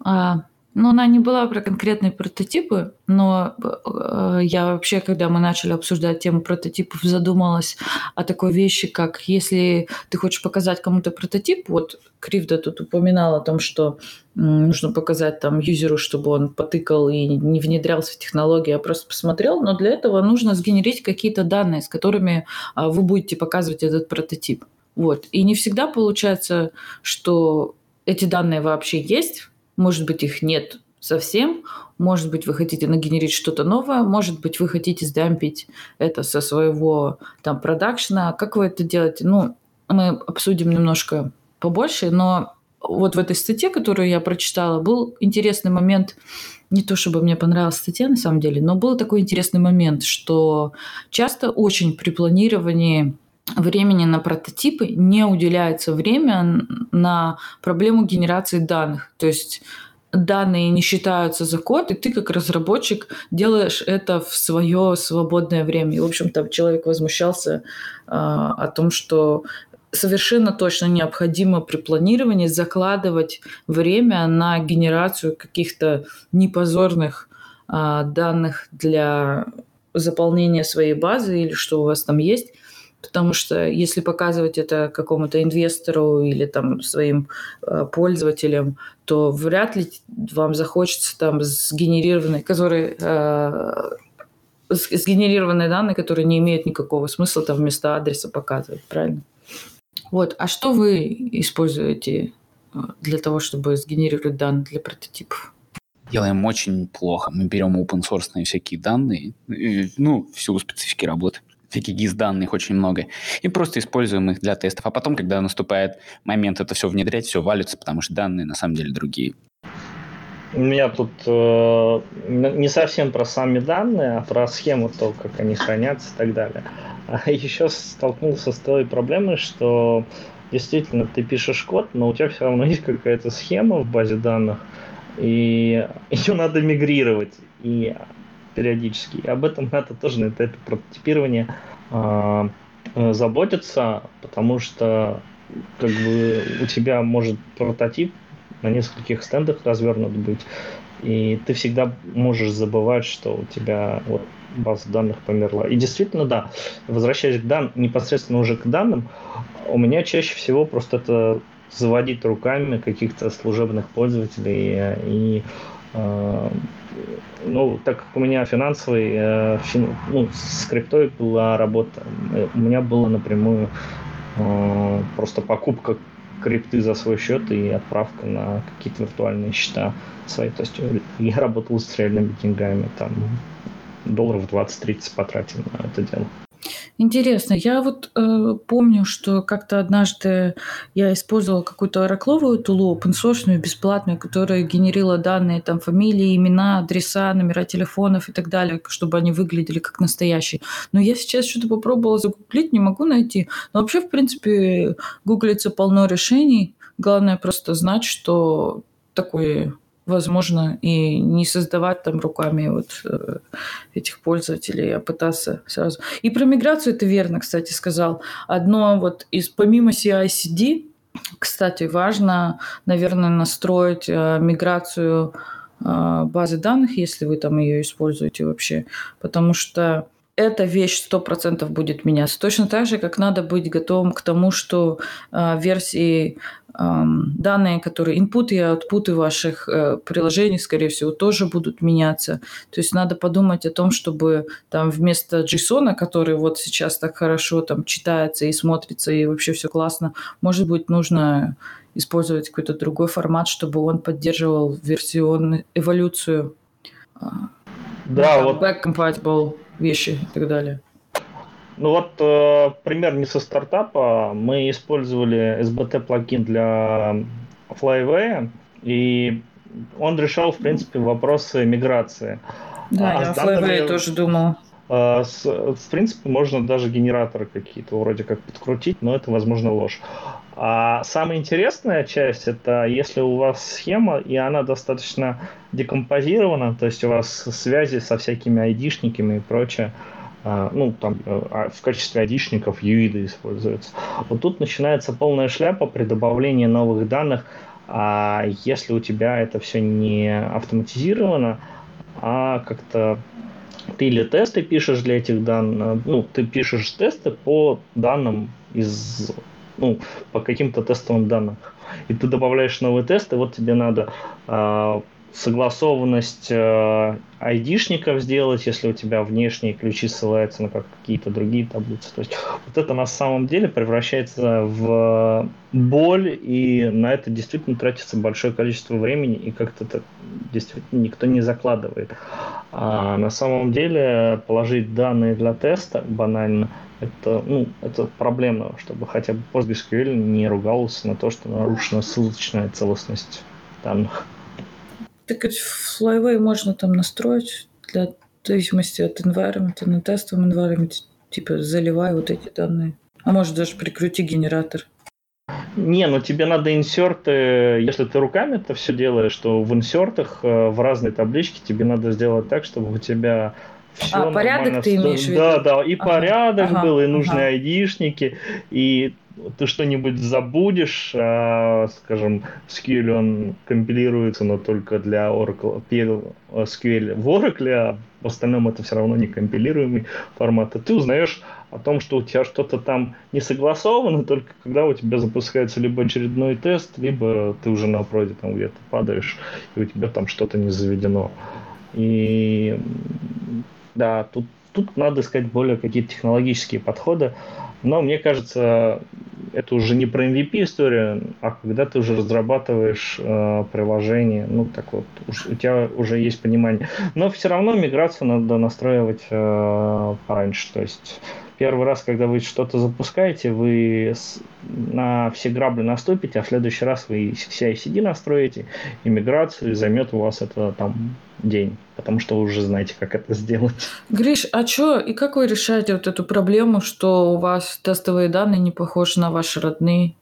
А, ну, она не была про конкретные прототипы, но э, я вообще, когда мы начали обсуждать тему прототипов, задумалась о такой вещи, как если ты хочешь показать кому-то прототип, вот Кривда тут упоминал о том, что нужно показать там юзеру, чтобы он потыкал и не внедрялся в технологии, а просто посмотрел, но для этого нужно сгенерить какие-то данные, с которыми а, вы будете показывать этот прототип. Вот. И не всегда получается, что эти данные вообще есть, может быть, их нет совсем. Может быть, вы хотите нагенерить что-то новое. Может быть, вы хотите сдампить это со своего там продакшена. Как вы это делаете? Ну, мы обсудим немножко побольше, но вот в этой статье, которую я прочитала, был интересный момент, не то чтобы мне понравилась статья на самом деле, но был такой интересный момент, что часто очень при планировании времени на прототипы не уделяется время на проблему генерации данных. То есть данные не считаются за код, и ты как разработчик делаешь это в свое свободное время. И, в общем-то, человек возмущался э, о том, что совершенно точно необходимо при планировании закладывать время на генерацию каких-то непозорных э, данных для заполнение своей базы или что у вас там есть. Потому что если показывать это какому-то инвестору или там своим э, пользователям, то вряд ли вам захочется там сгенерированные, которые э, сгенерированные данные, которые не имеют никакого смысла там вместо адреса показывать, правильно? Вот. А что вы используете э, для того, чтобы сгенерировать данные для прототипов? Делаем очень плохо. Мы берем open source всякие данные, ну, в силу специфики работы всяких GIS данных очень много, и просто используем их для тестов. А потом, когда наступает момент это все внедрять, все валится, потому что данные на самом деле другие. У меня тут э, не совсем про сами данные, а про схему то, как они хранятся и так далее. А еще столкнулся с той проблемой, что действительно ты пишешь код, но у тебя все равно есть какая-то схема в базе данных, и ее надо мигрировать. И периодически. И об этом надо тоже на это прототипирование э, заботиться, потому что как бы у тебя может прототип на нескольких стендах развернут быть, и ты всегда можешь забывать, что у тебя вот база данных померла. И действительно, да, возвращаясь к данным, непосредственно уже к данным, у меня чаще всего просто это заводить руками каких-то служебных пользователей и э, ну, так как у меня финансовый, э, ну, с криптой была работа, у меня было напрямую э, просто покупка крипты за свой счет и отправка на какие-то виртуальные счета свои. То есть я работал с реальными деньгами, там долларов 20-30 потратил на это дело. Интересно, я вот э, помню, что как-то однажды я использовала какую-то оракловую тулу, open бесплатную, которая генерила данные, там, фамилии, имена, адреса, номера телефонов и так далее, чтобы они выглядели как настоящие. Но я сейчас что-то попробовала загуглить, не могу найти. Но вообще, в принципе, гуглится полно решений. Главное просто знать, что такое возможно, и не создавать там руками вот э, этих пользователей, а пытаться сразу. И про миграцию ты верно, кстати, сказал. Одно вот из помимо CI/CD, кстати, важно, наверное, настроить э, миграцию э, базы данных, если вы там ее используете вообще, потому что эта вещь сто процентов будет меняться. Точно так же, как надо быть готовым к тому, что э, версии данные, которые инпуты и аутпуты ваших э, приложений, скорее всего, тоже будут меняться. То есть надо подумать о том, чтобы там вместо JSON, который вот сейчас так хорошо там читается и смотрится, и вообще все классно, может быть, нужно использовать какой-то другой формат, чтобы он поддерживал версионную эволюцию. А, да, вот. Back-compatible вещи и так далее. Ну вот э, пример не со стартапа. Мы использовали SBT плагин для Flyway, и он решал, в принципе, вопросы миграции. Да, а я о Flyway тоже думал. Э, с, в принципе, можно даже генераторы какие-то вроде как подкрутить, но это, возможно, ложь. А самая интересная часть это если у вас схема, и она достаточно декомпозирована, то есть у вас связи со всякими айдишниками и прочее, а, ну, там э, а в качестве айдишников юиды используются. Вот тут начинается полная шляпа при добавлении новых данных, а если у тебя это все не автоматизировано, а как-то ты или тесты пишешь для этих данных, ну, ты пишешь тесты по данным из, ну, по каким-то тестовым данным. И ты добавляешь новые тесты, вот тебе надо а, согласованность э, айдишников сделать, если у тебя внешние ключи ссылаются на какие-то другие таблицы. То есть вот это на самом деле превращается в боль, и на это действительно тратится большое количество времени, и как-то это действительно никто не закладывает. А на самом деле положить данные для теста банально это, ну, это проблемно, чтобы хотя бы PostgreSQL не ругался на то, что нарушена ссылочная целостность данных. Так в Flyway можно там настроить для в зависимости от environment, на тестовом environment, типа заливай вот эти данные. А может даже прикрути генератор. Не, ну тебе надо инсерты, если ты руками это все делаешь, что в инсертах э, в разные таблички тебе надо сделать так, чтобы у тебя все а, порядок ты имеешь в виду? Да, да, и ага, порядок ага, был, и нужные ага. айдишники, и ты что-нибудь забудешь, а, скажем, SQL он компилируется, но только для Oracle, SQL в Oracle, а в остальном это все равно не компилируемый формат. И ты узнаешь о том, что у тебя что-то там не согласовано, только когда у тебя запускается либо очередной тест, либо ты уже на проде там где-то падаешь, и у тебя там что-то не заведено. И да, тут, тут надо искать более какие-то технологические подходы. Но мне кажется, это уже не про MVP история, а когда ты уже разрабатываешь э, приложение, ну так вот, уж, у тебя уже есть понимание. Но все равно миграцию надо настраивать э, пораньше. То есть первый раз, когда вы что-то запускаете, вы на все грабли наступите, а в следующий раз вы CI-CD настроите, и миграцию, и займет у вас это там день, потому что вы уже знаете, как это сделать. Гриш, а что, и как вы решаете вот эту проблему, что у вас тестовые данные не похожи на ваши родные?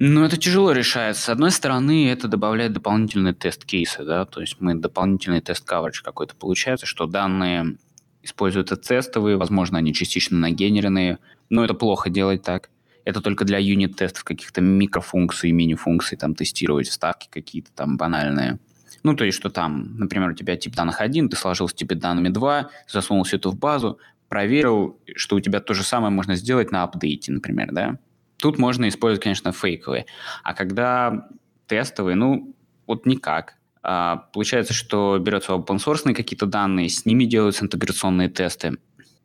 Ну, это тяжело решается. С одной стороны, это добавляет дополнительный тест кейсы, да, то есть мы дополнительный тест coverage какой-то получается, что данные используются тестовые, возможно, они частично нагенеренные, но это плохо делать так. Это только для юнит-тестов каких-то микрофункций, мини-функций, там тестировать вставки какие-то там банальные. Ну, то есть, что там, например, у тебя тип данных один, ты сложил с типа данными два, засунул все это в базу, проверил, что у тебя то же самое можно сделать на апдейте, например, да? Тут можно использовать, конечно, фейковые. А когда тестовые, ну, вот никак. А, получается, что берется open source какие-то данные, с ними делаются интеграционные тесты.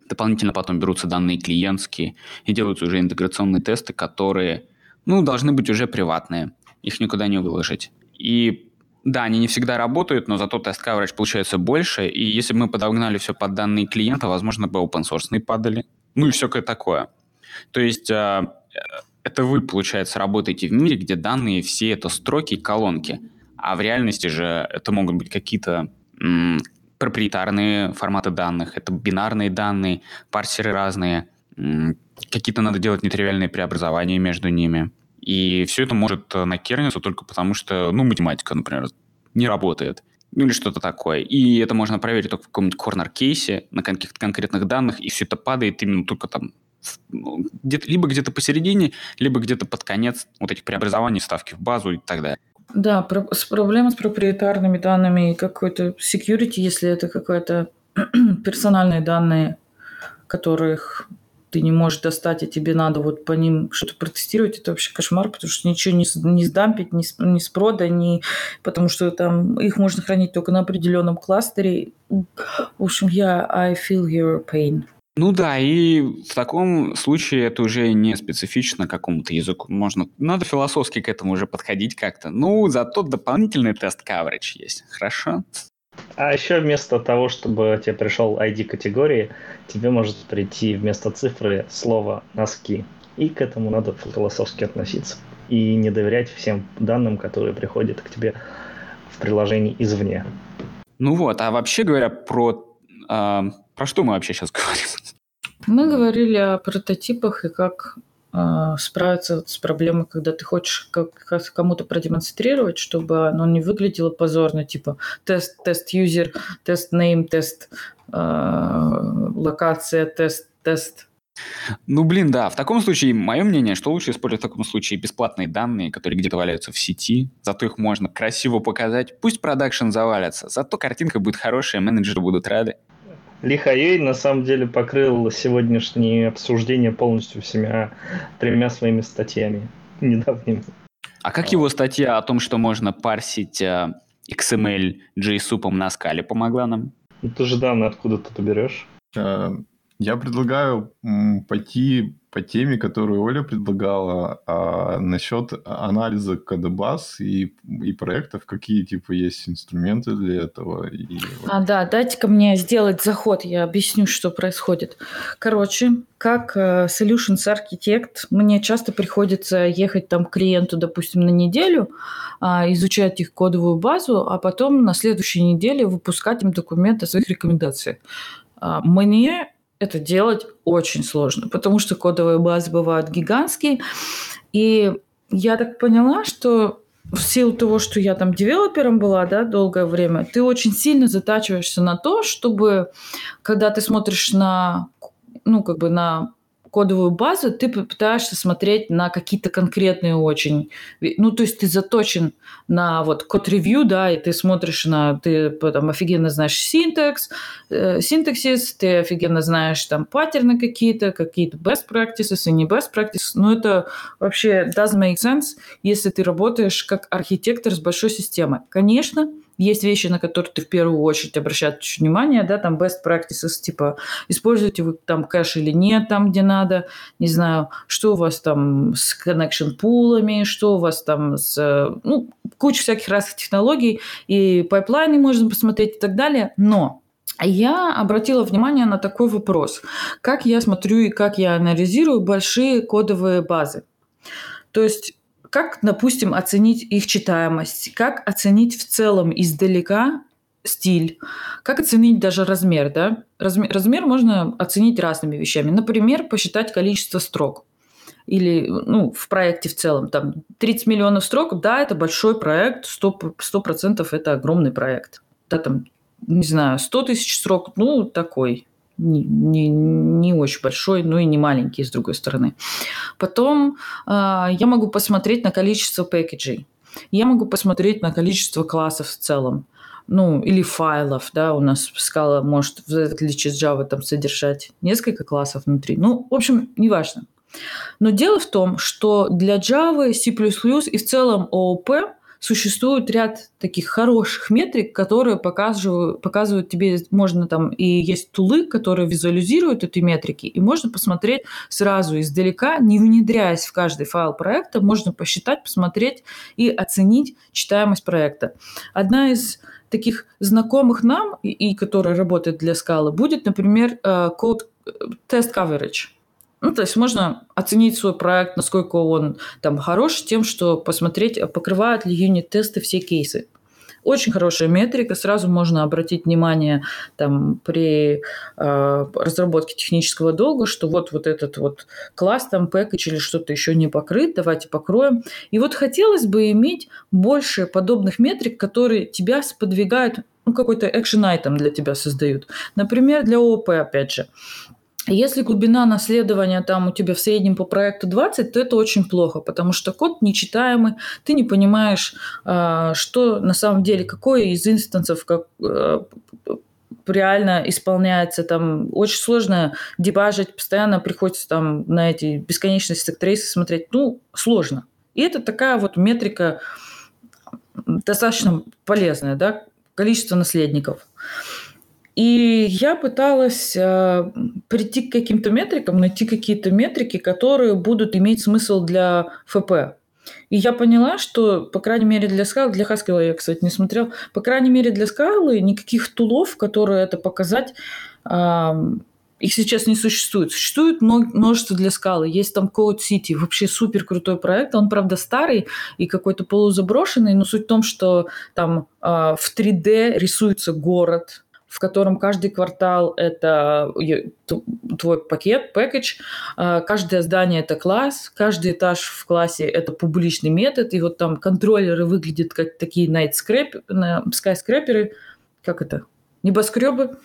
Дополнительно потом берутся данные клиентские и делаются уже интеграционные тесты, которые, ну, должны быть уже приватные. Их никуда не выложить. И да, они не всегда работают, но зато тест coverage получается больше, и если бы мы подогнали все под данные клиента, возможно, бы open source падали. Ну и все такое. То есть а, это вы, получается, работаете в мире, где данные все это строки и колонки – а в реальности же это могут быть какие-то м, проприетарные форматы данных, это бинарные данные, парсеры разные, м, какие-то надо делать нетривиальные преобразования между ними. И все это может э, накерниться только потому, что, ну, математика, например, не работает. Ну, или что-то такое. И это можно проверить только в каком-нибудь корнер-кейсе на каких-то конкретных данных, и все это падает именно только там ну, где-то, либо где-то посередине, либо где-то под конец вот этих преобразований, ставки в базу и так далее. Да, про- с проблема с проприетарными данными и какой-то security, если это какие-то персональные данные, которых ты не можешь достать, и тебе надо вот по ним что-то протестировать, это вообще кошмар, потому что ничего не, не сдампить, ни с, ни с прода, ни, потому что там их можно хранить только на определенном кластере. В общем, я I feel your pain. Ну да, и в таком случае это уже не специфично какому-то языку. Можно, надо философски к этому уже подходить как-то. Ну, зато дополнительный тест coverage есть. Хорошо? А еще вместо того, чтобы тебе пришел ID категории, тебе может прийти вместо цифры слово носки. И к этому надо философски относиться. И не доверять всем данным, которые приходят к тебе в приложении извне. Ну вот, а вообще говоря про э, про что мы вообще сейчас говорим? Мы говорили о прототипах и как справиться с проблемой, когда ты хочешь как, кому-то продемонстрировать, чтобы оно не выглядело позорно, типа тест, тест юзер, тест name, тест э, локация, тест, тест. Ну, блин, да. В таком случае, мое мнение, что лучше использовать в таком случае бесплатные данные, которые где-то валяются в сети, зато их можно красиво показать. Пусть продакшн завалится, зато картинка будет хорошая, менеджеры будут рады. Лихаей на самом деле покрыл сегодняшнее обсуждение полностью всеми тремя своими статьями недавними. А как его статья о том, что можно парсить э, XML JSON на скале помогла нам? Ну, ты же данные откуда ты берешь? Э, я предлагаю пойти по теме, которую Оля предлагала, а, насчет анализа кодобаз и, и проектов, какие типа есть инструменты для этого. И... А, да, дайте-ка мне сделать заход, я объясню, что происходит. Короче, как э, Solutions Architect, мне часто приходится ехать там к клиенту, допустим, на неделю, а, изучать их кодовую базу, а потом на следующей неделе выпускать им документы о своих рекомендациях. А, мне это делать очень сложно, потому что кодовые базы бывают гигантские. И я так поняла, что в силу того, что я там девелопером была, да, долгое время, ты очень сильно затачиваешься на то, чтобы, когда ты смотришь на, ну, как бы на кодовую базу, ты пытаешься смотреть на какие-то конкретные очень... Ну, то есть ты заточен на вот код-ревью, да, и ты смотришь на... Ты потом офигенно знаешь синтекс, э, синтаксис, ты офигенно знаешь там паттерны какие-то, какие-то best practices и не best practices. Но это вообще doesn't make sense, если ты работаешь как архитектор с большой системой. Конечно, есть вещи, на которые ты в первую очередь обращаешь внимание, да, там best practices, типа, используете вы там кэш или нет там, где надо, не знаю, что у вас там с connection pool ами, что у вас там с, ну, куча всяких разных технологий, и pipeline ы можно посмотреть и так далее, но я обратила внимание на такой вопрос. Как я смотрю и как я анализирую большие кодовые базы? То есть как, допустим, оценить их читаемость? Как оценить в целом издалека стиль? Как оценить даже размер? Да? Размер, размер можно оценить разными вещами. Например, посчитать количество строк или ну, в проекте в целом. Там 30 миллионов строк, да, это большой проект, 100%, 100% это огромный проект. Да, там, не знаю, 100 тысяч строк, ну, такой, не, не, не очень большой, но и не маленький, с другой стороны. Потом э, я могу посмотреть на количество пэкэджей. Я могу посмотреть на количество классов в целом. Ну, или файлов, да, у нас скала может, в отличие от Java, там содержать несколько классов внутри. Ну, в общем, неважно. Но дело в том, что для Java, C++ и в целом OOP – существует ряд таких хороших метрик, которые показывают, показывают тебе, можно там, и есть тулы, которые визуализируют эти метрики, и можно посмотреть сразу издалека, не внедряясь в каждый файл проекта, можно посчитать, посмотреть и оценить читаемость проекта. Одна из таких знакомых нам, и, и которая работает для скалы, будет, например, код э, тест coverage. Ну, то есть можно оценить свой проект, насколько он там хорош, тем, что посмотреть, покрывают ли юнит-тесты все кейсы. Очень хорошая метрика, сразу можно обратить внимание там, при э, разработке технического долга, что вот, вот этот вот класс, там, пэкэдж или что-то еще не покрыт, давайте покроем. И вот хотелось бы иметь больше подобных метрик, которые тебя сподвигают, ну, какой-то экшен айтем для тебя создают. Например, для ООП, опять же. Если глубина наследования там у тебя в среднем по проекту 20, то это очень плохо, потому что код нечитаемый, ты не понимаешь, а, что на самом деле, какой из инстансов как, э, реально исполняется, там очень сложно дебажить, постоянно приходится там на эти бесконечные сектрейсы смотреть, ну, сложно. И это такая вот метрика достаточно полезная, да, количество наследников. И я пыталась э, прийти к каким-то метрикам, найти какие-то метрики, которые будут иметь смысл для ФП. И я поняла, что, по крайней мере, для скалы, для Haskell я, кстати, не смотрел, по крайней мере, для скалы никаких тулов, которые это показать, э, их сейчас не существует. Существует множество для скалы. Есть там Code City, вообще супер крутой проект. Он, правда, старый и какой-то полузаброшенный, но суть в том, что там э, в 3D рисуется город, в котором каждый квартал – это твой пакет, пакетч, а, каждое здание – это класс, каждый этаж в классе – это публичный метод, и вот там контроллеры выглядят как такие night skyscraper, как это, небоскребы,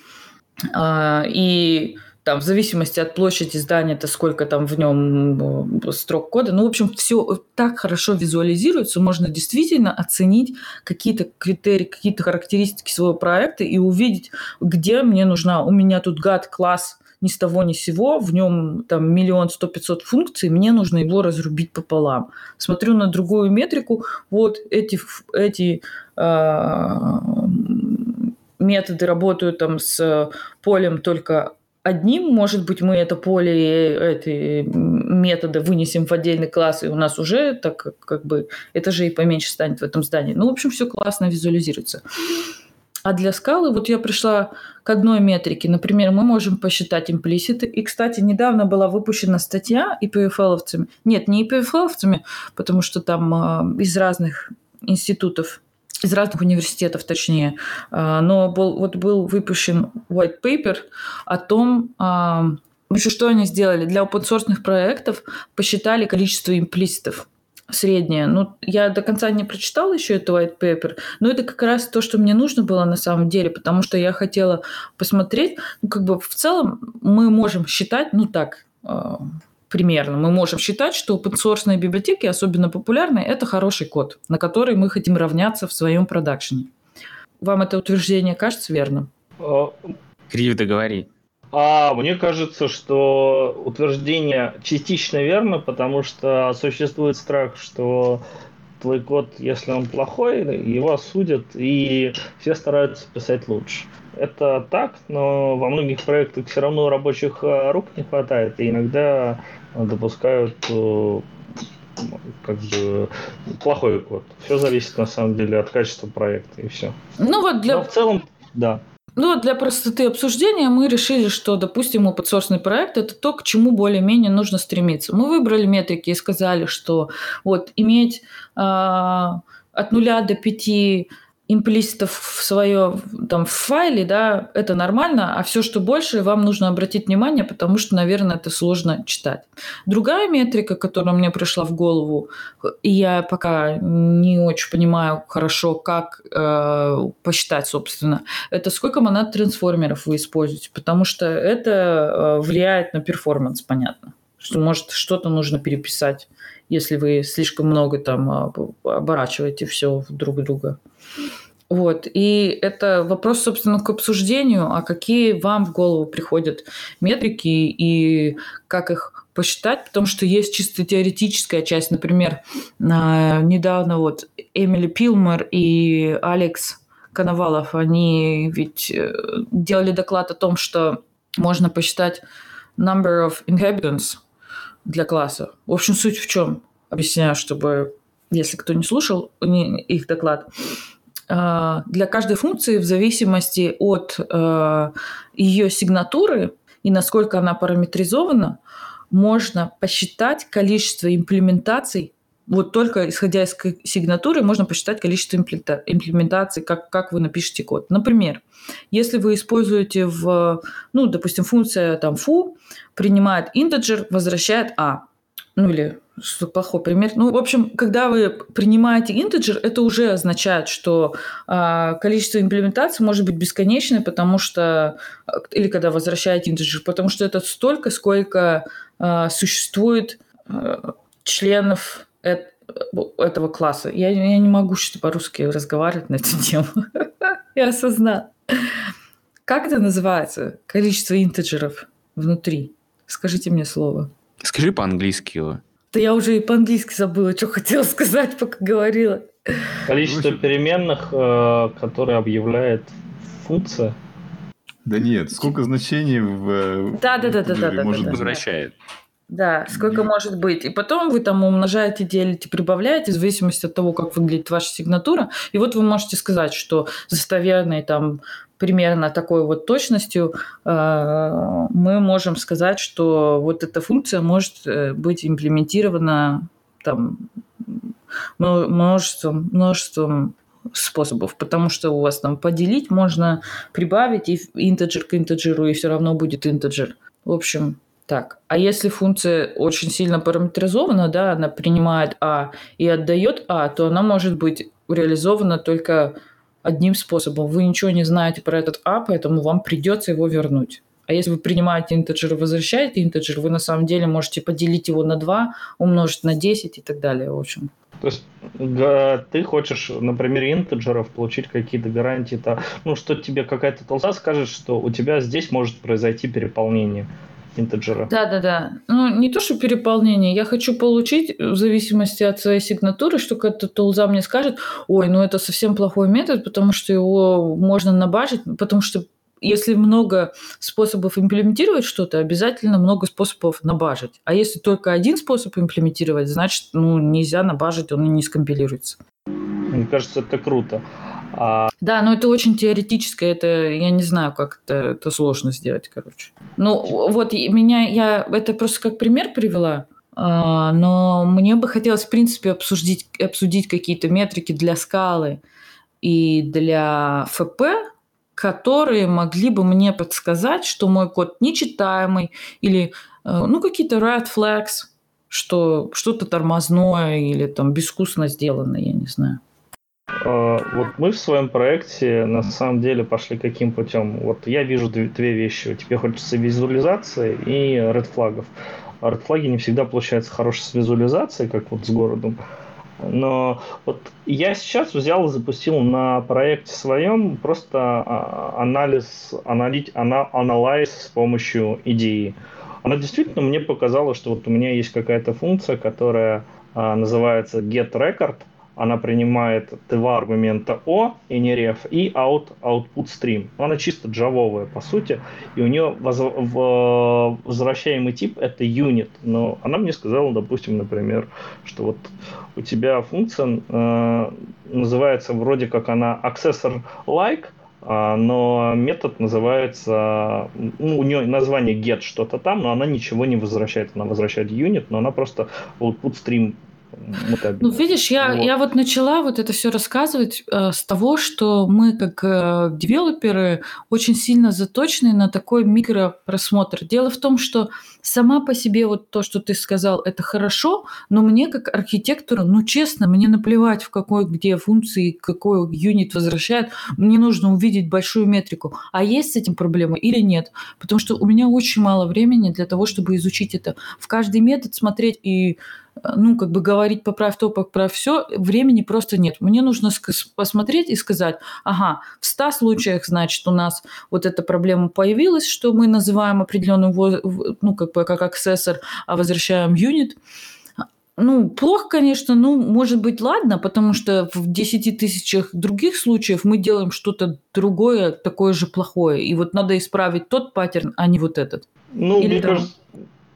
а, и там, в зависимости от площади здания, это сколько там в нем э, строк кода. Ну, в общем, все так хорошо визуализируется, можно действительно оценить какие-то критерии, какие-то характеристики своего проекта и увидеть, где мне нужна. У меня тут гад класс ни с того ни с сего, в нем там миллион сто пятьсот функций, мне нужно его разрубить пополам. Смотрю на другую метрику, вот эти, эти э, методы работают там с полем только одним, может быть, мы это поле, эти методы вынесем в отдельный класс, и у нас уже так как бы этажей поменьше станет в этом здании. Ну, в общем, все классно визуализируется. А для скалы вот я пришла к одной метрике. Например, мы можем посчитать имплиситы. И, кстати, недавно была выпущена статья IPFL-овцами. Нет, не IPFL-овцами, потому что там э, из разных институтов из разных университетов, точнее. А, но был, вот был выпущен white paper о том, а, еще что они сделали. Для open проектов посчитали количество имплиситов среднее. Ну, я до конца не прочитала еще это white paper, но это как раз то, что мне нужно было на самом деле, потому что я хотела посмотреть, ну, как бы в целом мы можем считать, ну так, э, примерно мы можем считать, что open source библиотеки, особенно популярные, это хороший код, на который мы хотим равняться в своем продакшене. Вам это утверждение кажется верным? А, Крив, договори. А мне кажется, что утверждение частично верно, потому что существует страх, что твой код, если он плохой, его осудят, и все стараются писать лучше. Это так, но во многих проектах все равно рабочих э, рук не хватает, и иногда допускают э, как бы плохой код. Все зависит на самом деле от качества проекта и все. Ну вот для... Но в целом, да. Ну, для простоты обсуждения мы решили, что, допустим, open проект – это то, к чему более-менее нужно стремиться. Мы выбрали метрики и сказали, что вот иметь э, от нуля до пяти имплиситов в свое там в файле, да, это нормально, а все, что больше, вам нужно обратить внимание, потому что, наверное, это сложно читать. Другая метрика, которая мне пришла в голову, и я пока не очень понимаю хорошо, как э, посчитать, собственно, это сколько монад трансформеров вы используете, потому что это э, влияет на перформанс, понятно, что может что-то нужно переписать, если вы слишком много там а, оборачиваете все друг друга. Вот. И это вопрос, собственно, к обсуждению, а какие вам в голову приходят метрики и как их посчитать, потому что есть чисто теоретическая часть. Например, недавно вот Эмили Пилмер и Алекс Коновалов, они ведь э, делали доклад о том, что можно посчитать number of inhabitants для класса. В общем, суть в чем? Объясняю, чтобы, если кто не слушал их доклад, а, для каждой функции в зависимости от а, ее сигнатуры и насколько она параметризована, можно посчитать количество имплементаций вот только исходя из сигнатуры можно посчитать количество имплементаций, как, как вы напишете код. Например, если вы используете в, ну, допустим, функция там foo принимает integer, возвращает a, ну или что плохой пример. Ну, в общем, когда вы принимаете интеджер, это уже означает, что э, количество имплементаций может быть бесконечное, потому что или когда возвращаете интеджер, потому что это столько, сколько э, существует э, членов этого класса. Я, я не могу что по-русски разговаривать на эту тему. Я осознал. Как это называется? Количество интеджеров внутри. Скажите мне слово. Скажи по-английски его. Да я уже и по-английски забыла, что хотела сказать, пока говорила. Количество переменных, э, которые объявляет функция. Да нет, сколько значений в да, да, да, да, да, да, может да, возвращает. Да, сколько может быть. И потом вы там умножаете, делите, прибавляете, в зависимости от того, как выглядит ваша сигнатура. И вот вы можете сказать, что достоверной там примерно такой вот точностью э, мы можем сказать, что вот эта функция может э, быть имплементирована там множеством, множеством способов, потому что у вас там поделить можно прибавить и интеджер к интеджеру, и все равно будет интеджер. В общем, так. А если функция очень сильно параметризована, да, она принимает А и отдает А, то она может быть реализована только одним способом. Вы ничего не знаете про этот А, поэтому вам придется его вернуть. А если вы принимаете интеджер и возвращаете интеджер, вы на самом деле можете поделить его на 2, умножить на 10 и так далее. В общем. То есть ты хочешь на примере интеджеров получить какие-то гарантии, то, ну, что тебе какая-то толса скажет, что у тебя здесь может произойти переполнение интеджера. Да, да, да. Ну, не то, что переполнение. Я хочу получить, в зависимости от своей сигнатуры, что какая-то тулза мне скажет, ой, ну это совсем плохой метод, потому что его можно набажить, потому что если много способов имплементировать что-то, обязательно много способов набажить. А если только один способ имплементировать, значит, ну, нельзя набажить, он не скомпилируется. Мне кажется, это круто. А... Да, но это очень теоретическое, это я не знаю, как это, это сложно сделать, короче. Ну, вот меня, я это просто как пример привела, а, но мне бы хотелось, в принципе, обсудить, обсудить какие-то метрики для скалы и для ФП, которые могли бы мне подсказать, что мой код нечитаемый или э, ну, какие-то red flags, что что-то тормозное или там безвкусно сделано, я не знаю. Э, вот мы в своем проекте на самом деле пошли каким путем? Вот я вижу две, вещи. Тебе хочется визуализации и red флагов. А red флаги не всегда получается хорошие с визуализацией, как вот с городом. Но вот я сейчас взял и запустил на проекте своем просто а, анализ, аналить, ана, анализ с помощью идеи. Она действительно мне показала, что вот у меня есть какая-то функция, которая а, называется get record, она принимает два аргумента O и не ref и out, output stream. Она чисто джавовая по сути, и у нее воз, в, возвращаемый тип это unit. Но она мне сказала, допустим, например, что вот у тебя функция э, называется вроде как она accessor like, а, но метод называется, ну, у нее название get что-то там, но она ничего не возвращает, она возвращает unit, но она просто output stream ну, видишь, я, вот. я вот начала вот это все рассказывать э, с того, что мы как э, девелоперы очень сильно заточены на такой микропросмотр. Дело в том, что сама по себе вот то, что ты сказал, это хорошо, но мне как архитектору, ну честно, мне наплевать в какой где функции, какой юнит возвращает, мне нужно увидеть большую метрику. А есть с этим проблема или нет? Потому что у меня очень мало времени для того, чтобы изучить это. В каждый метод смотреть и ну, как бы говорить поправь то, поправь все, времени просто нет. Мне нужно посмотреть и сказать, ага, в 100 случаях, значит, у нас вот эта проблема появилась, что мы называем определенный, ну, как бы как аксессор, а возвращаем юнит. Ну, плохо, конечно, ну, может быть, ладно, потому что в 10 тысячах других случаев мы делаем что-то другое, такое же плохое. И вот надо исправить тот паттерн, а не вот этот. Ну, Или мне там... кажется,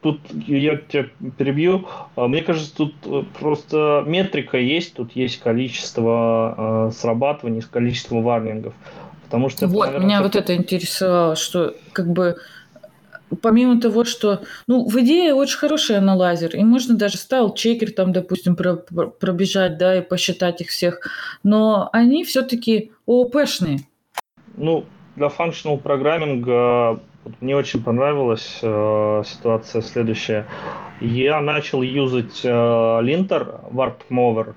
тут я тебя перебью. А, мне кажется, тут э, просто метрика есть, тут есть количество э, срабатываний, количество варнингов. Потому что вот, наверное, меня вот это интересовало, что как бы помимо того, что, ну, в идее очень хороший аналайзер, и можно даже стайл чекер там, допустим, про, про, пробежать, да, и посчитать их всех, но они все-таки ООПшные. Ну, для functional программинга мне очень понравилась э, ситуация следующая. Я начал юзать э, линтер WarpMover.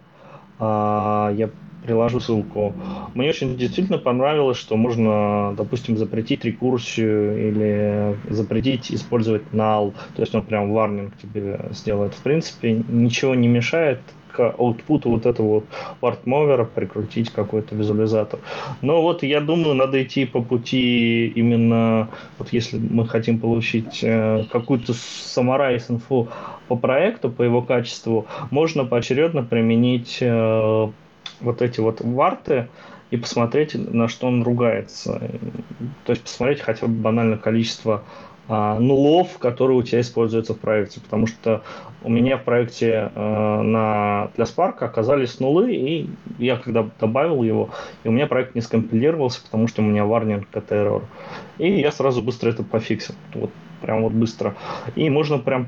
Э, я приложу ссылку. Мне очень действительно понравилось, что можно, допустим, запретить рекурсию или запретить использовать null. То есть он прям варнинг тебе сделает. В принципе, ничего не мешает к вот этого вот вартмовера прикрутить какой-то визуализатор. Но вот я думаю, надо идти по пути именно, вот если мы хотим получить э, какую-то summarize инфу по проекту, по его качеству, можно поочередно применить э, вот эти вот варты, и посмотреть, на что он ругается. То есть посмотреть хотя бы банальное количество а, нулов, которые у тебя используются в проекте. Потому что у меня в проекте э, на, для Spark оказались нулы, и я когда добавил его, и у меня проект не скомпилировался, потому что у меня варнинг это error. И я сразу быстро это пофиксил. Вот прям вот быстро. И можно прям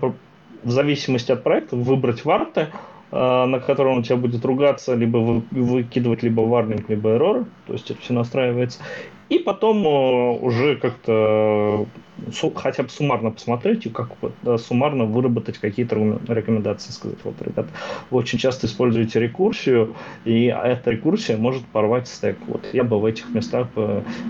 в зависимости от проекта выбрать варты, э, на котором у тебя будет ругаться, либо вы, выкидывать либо варнинг, либо error, то есть это все настраивается, и потом э, уже как-то хотя бы суммарно посмотреть и как суммарно выработать какие-то рекомендации, сказать, вот, ребят, вы очень часто используете рекурсию, и эта рекурсия может порвать стек. Вот я бы в этих местах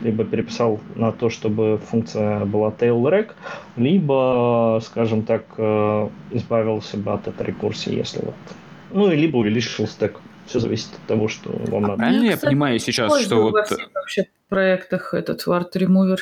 либо переписал на то, чтобы функция была tail rec, либо, скажем так, э, избавился бы от этой рекурсии, если вот ну, и либо увеличил стек. Все зависит от того, что вам а надо. Правильно я, я понимаю сейчас, что вот... вообще проектах этот Ward Remover.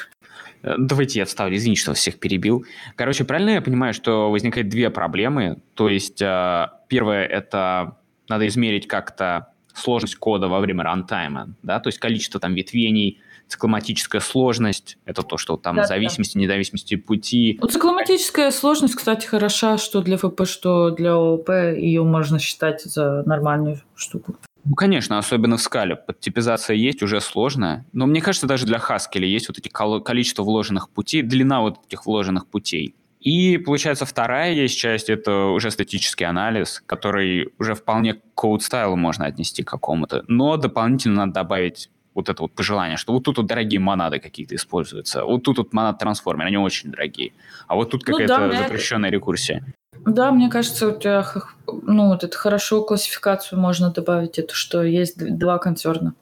Э, давайте я отставлю, извините, что всех перебил. Короче, правильно я понимаю, что возникает две проблемы. То есть, э, первое – это надо измерить как-то сложность кода во время рантайма, да, то есть количество там ветвений, цикломатическая сложность, это то, что там да, зависимости, да. недависимости пути. Ну, цикломатическая сложность, кстати, хороша, что для ФП, что для ООП, ее можно считать за нормальную штуку. Ну, конечно, особенно в скале. Подтипизация есть, уже сложно. Но мне кажется, даже для Haskell есть вот эти количество вложенных путей, длина вот этих вложенных путей. И, получается, вторая есть часть, это уже статический анализ, который уже вполне к code-стайлу можно отнести к какому-то. Но дополнительно надо добавить вот это вот пожелание, что вот тут вот дорогие монады какие-то используются, вот тут вот монад трансформер, они очень дорогие, а вот тут какая-то ну, да, запрещенная рекурсия. Да, мне кажется, у тебя ну, вот это хорошо классификацию можно добавить, это что есть два концерна.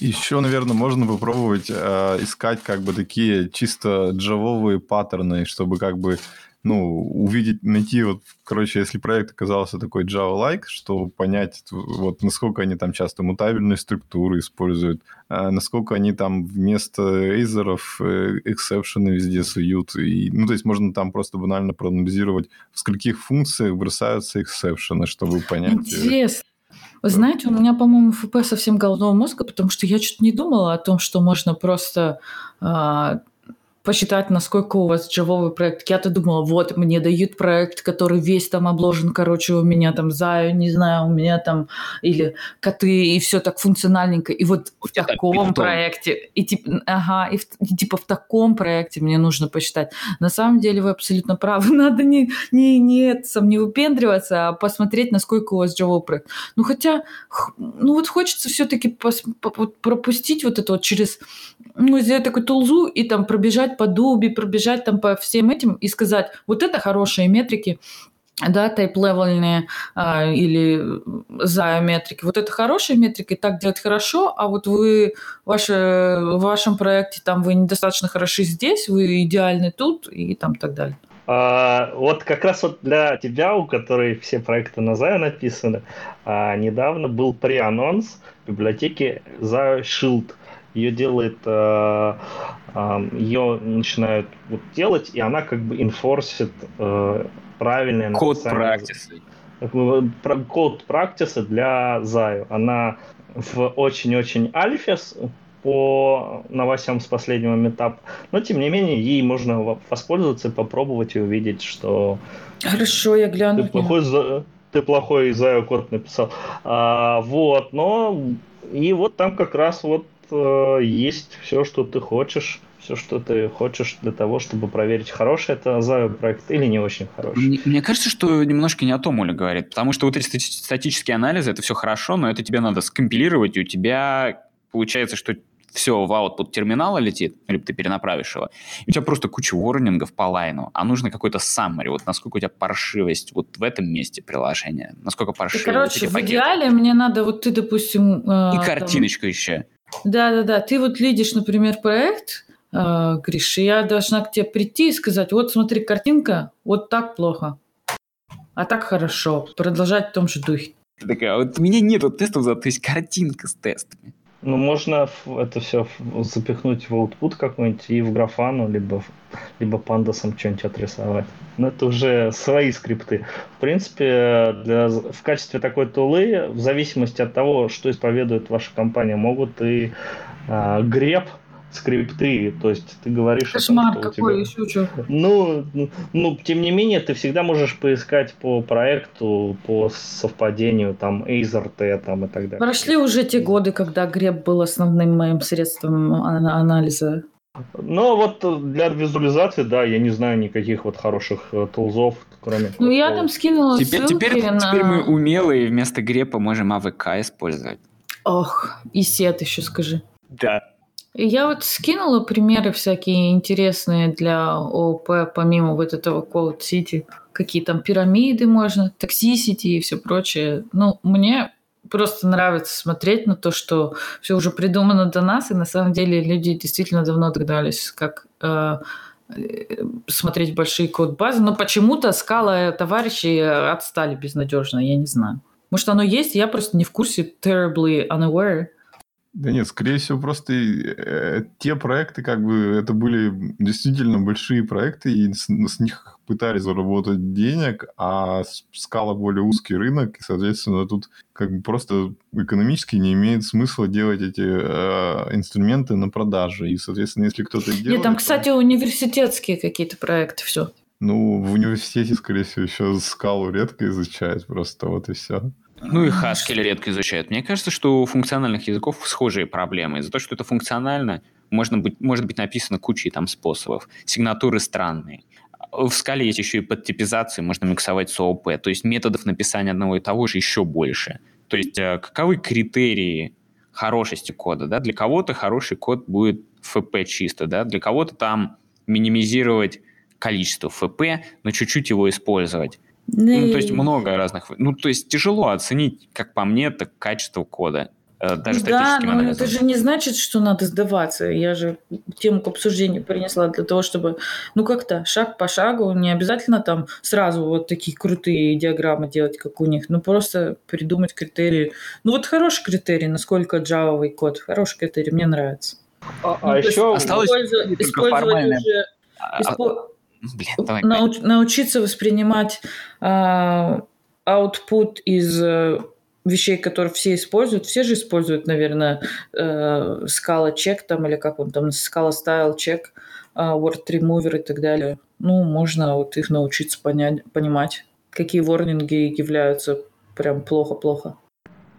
Еще, наверное, можно попробовать э, искать как бы такие чисто джавовые паттерны, чтобы как бы ну, увидеть, найти вот, короче, если проект оказался такой Java-like, что понять, вот, насколько они там часто мутабельные структуры используют, а насколько они там вместо Either ов exception ы везде суют. И, ну, то есть можно там просто банально проанализировать, в скольких функциях бросаются exception ы, чтобы понять... Э, Интересно. Вы знаете, у меня, по-моему, ФП совсем головного мозга, потому что я что-то не думала о том, что можно просто а, посчитать, насколько у вас джавовый проект. Я-то думала, вот, мне дают проект, который весь там обложен, короче, у меня там заю, не знаю, у меня там, или коты, и все так функциональненько. И вот в таком так, проекте, и типа, ага, и, в, и типа в таком проекте мне нужно посчитать. На самом деле вы абсолютно правы, надо не, не, не, сам, не выпендриваться, а посмотреть, насколько у вас джавовый проект. Ну, хотя, ну вот хочется все-таки пропустить вот это вот через, ну, сделать такую тулзу и там пробежать по Дуби, пробежать там по всем этим и сказать, вот это хорошие метрики, да, тайп-левельные а, или зайометрики. Вот это хорошие метрики, так делать хорошо, а вот вы ваше, в вашем проекте там вы недостаточно хороши здесь, вы идеальны тут и там так далее. А, вот как раз вот для тебя, у которой все проекты на Zio написаны, а, недавно был преанонс библиотеки Zio Shield ее делает, э, ее начинают вот делать, и она как бы инфорсит э, правильное Код практисы. Код практисы для Заю. Она в очень-очень альфе по новостям с последнего метапа, но тем не менее ей можно воспользоваться и попробовать и увидеть, что Хорошо, я гляну. Ты плохой, ты плохой Заю код написал. А, вот, но и вот там как раз вот есть все, что ты хочешь, все, что ты хочешь для того, чтобы проверить, хороший это за проект или не очень хороший. Мне, мне кажется, что немножко не о том Оля говорит, потому что вот эти статические анализы, это все хорошо, но это тебе надо скомпилировать, и у тебя получается, что все в output терминала летит, либо ты перенаправишь его, и у тебя просто куча ворнингов по лайну, а нужно какой-то summary, вот насколько у тебя паршивость вот в этом месте приложения, насколько паршивость. Короче, в идеале мне надо, вот ты, допустим... Э, и картиночку там... еще. Да-да-да, ты вот лидишь, например, проект, э, Гриш, и я должна к тебе прийти и сказать, вот смотри, картинка, вот так плохо, а так хорошо, продолжать в том же духе. Такая, вот у меня нету тестов, зато есть картинка с тестами. Ну, можно это все запихнуть в output какой-нибудь и в графану, либо, либо пандасом что-нибудь отрисовать. Но это уже свои скрипты. В принципе, для, в качестве такой тулы, в зависимости от того, что исповедует ваша компания, могут и а, греб скрипты, то есть ты говоришь... Кошмар том, какой, тебя... еще что? Ну, ну, тем не менее, ты всегда можешь поискать по проекту, по совпадению, там, AZRT там и так далее. Прошли уже те годы, когда греб был основным моим средством анализа. Ну, вот для визуализации, да, я не знаю никаких вот хороших э, тулзов, кроме... Ну, я там скинула теперь, ссылки теперь, на... теперь мы умелые вместо грепа можем АВК использовать. Ох, и сет еще скажи. Да. Я вот скинула примеры всякие интересные для ООП, помимо вот этого Code City. Какие там пирамиды можно, Toxicity и все прочее. Ну, мне просто нравится смотреть на то, что все уже придумано до нас, и на самом деле люди действительно давно догадались, как э, смотреть большие код-базы, но почему-то скала товарищи отстали безнадежно, я не знаю. Может, оно есть, я просто не в курсе, terribly unaware. Да нет, скорее всего, просто э, те проекты, как бы, это были действительно большие проекты, и с, с них пытались заработать денег, а скала более узкий рынок, и, соответственно, тут как бы просто экономически не имеет смысла делать эти э, инструменты на продаже. И, соответственно, если кто-то делает... Нет, там, кстати, то... университетские какие-то проекты, все. Ну, в университете, скорее всего, еще скалу редко изучают просто, вот и все. Ну и Haskell редко изучают. Мне кажется, что у функциональных языков схожие проблемы. Из-за того, что это функционально, можно быть, может быть написано кучей там способов. Сигнатуры странные. В скале есть еще и подтипизации, можно миксовать с ООП. То есть методов написания одного и того же еще больше. То есть э, каковы критерии хорошести кода? Да? Для кого-то хороший код будет ФП чисто, да? для кого-то там минимизировать количество ФП, но чуть-чуть его использовать. Ну, то есть много разных... Ну, то есть тяжело оценить, как по мне, так качество кода. Э, даже да, но анализом. это же не значит, что надо сдаваться. Я же тему к обсуждению принесла для того, чтобы, ну как-то, шаг по шагу, не обязательно там сразу вот такие крутые диаграммы делать, как у них, ну просто придумать критерии. Ну вот хороший критерий, насколько Java код, хороший критерий, мне нравится. А, ну, а еще осталось использовать, использовать уже... А, испо... Блин, давай. Науч, научиться воспринимать э, output из э, вещей, которые все используют. Все же используют, наверное, э, Scala Check там, или как он там, Scala Style Check, э, Word Remover и так далее. Ну, можно вот их научиться понять, понимать, какие ворнинги являются прям плохо-плохо.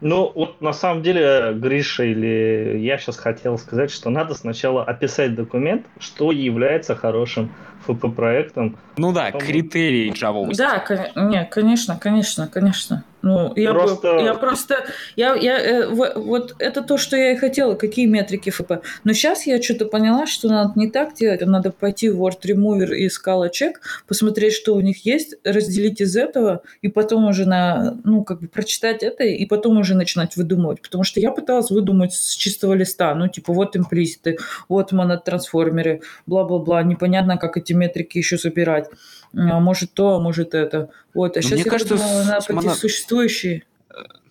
Ну, вот на самом деле, Гриша или я сейчас хотел сказать, что надо сначала описать документ, что является хорошим ФП-проектом. Ну да, потом... критерии Java. Да, не, конечно, конечно, конечно. Ну, я просто... я просто, я, я, э, вот это то, что я и хотела, какие метрики ФП. Но сейчас я что-то поняла, что надо не так делать, а надо пойти в Word Remover и Scala Check, посмотреть, что у них есть, разделить из этого, и потом уже на, ну, как бы прочитать это, и потом уже начинать выдумывать. Потому что я пыталась выдумать с чистого листа, ну, типа, вот имплиситы, вот монотрансформеры, бла-бла-бла, непонятно, как эти метрики еще собирать может то, а может это. Вот, а сейчас мне я кажется, подумала, пойти моно... существующие.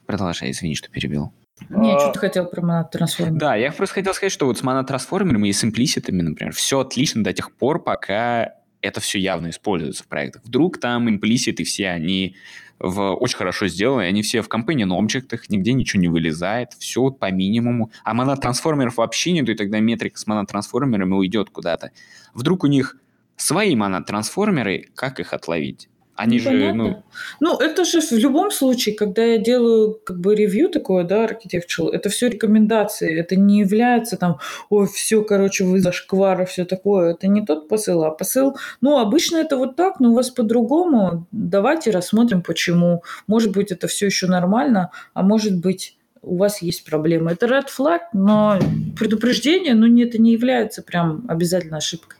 Продолжай, извини, что перебил. Не, а... что ты хотел про монотрансформеры. Да, я просто хотел сказать, что вот с монотрансформерами и с имплиситами, например, все отлично до тех пор, пока это все явно используется в проектах. Вдруг там имплиситы все, они в, очень хорошо сделаны, они все в компании номчиках, нигде ничего не вылезает, все вот по минимуму. А монотрансформеров вообще нету, и тогда метрика с монотрансформерами уйдет куда-то. Вдруг у них свои монотрансформеры, как их отловить? Они ну, же, ну... Ну, это же в любом случае, когда я делаю как бы ревью такое, да, architectural, это все рекомендации, это не является там, ой, все, короче, вы зашквар все такое. Это не тот посыл, а посыл, ну, обычно это вот так, но у вас по-другому. Давайте рассмотрим, почему. Может быть, это все еще нормально, а может быть, у вас есть проблемы. Это red flag, но предупреждение, ну, это не является прям обязательно ошибкой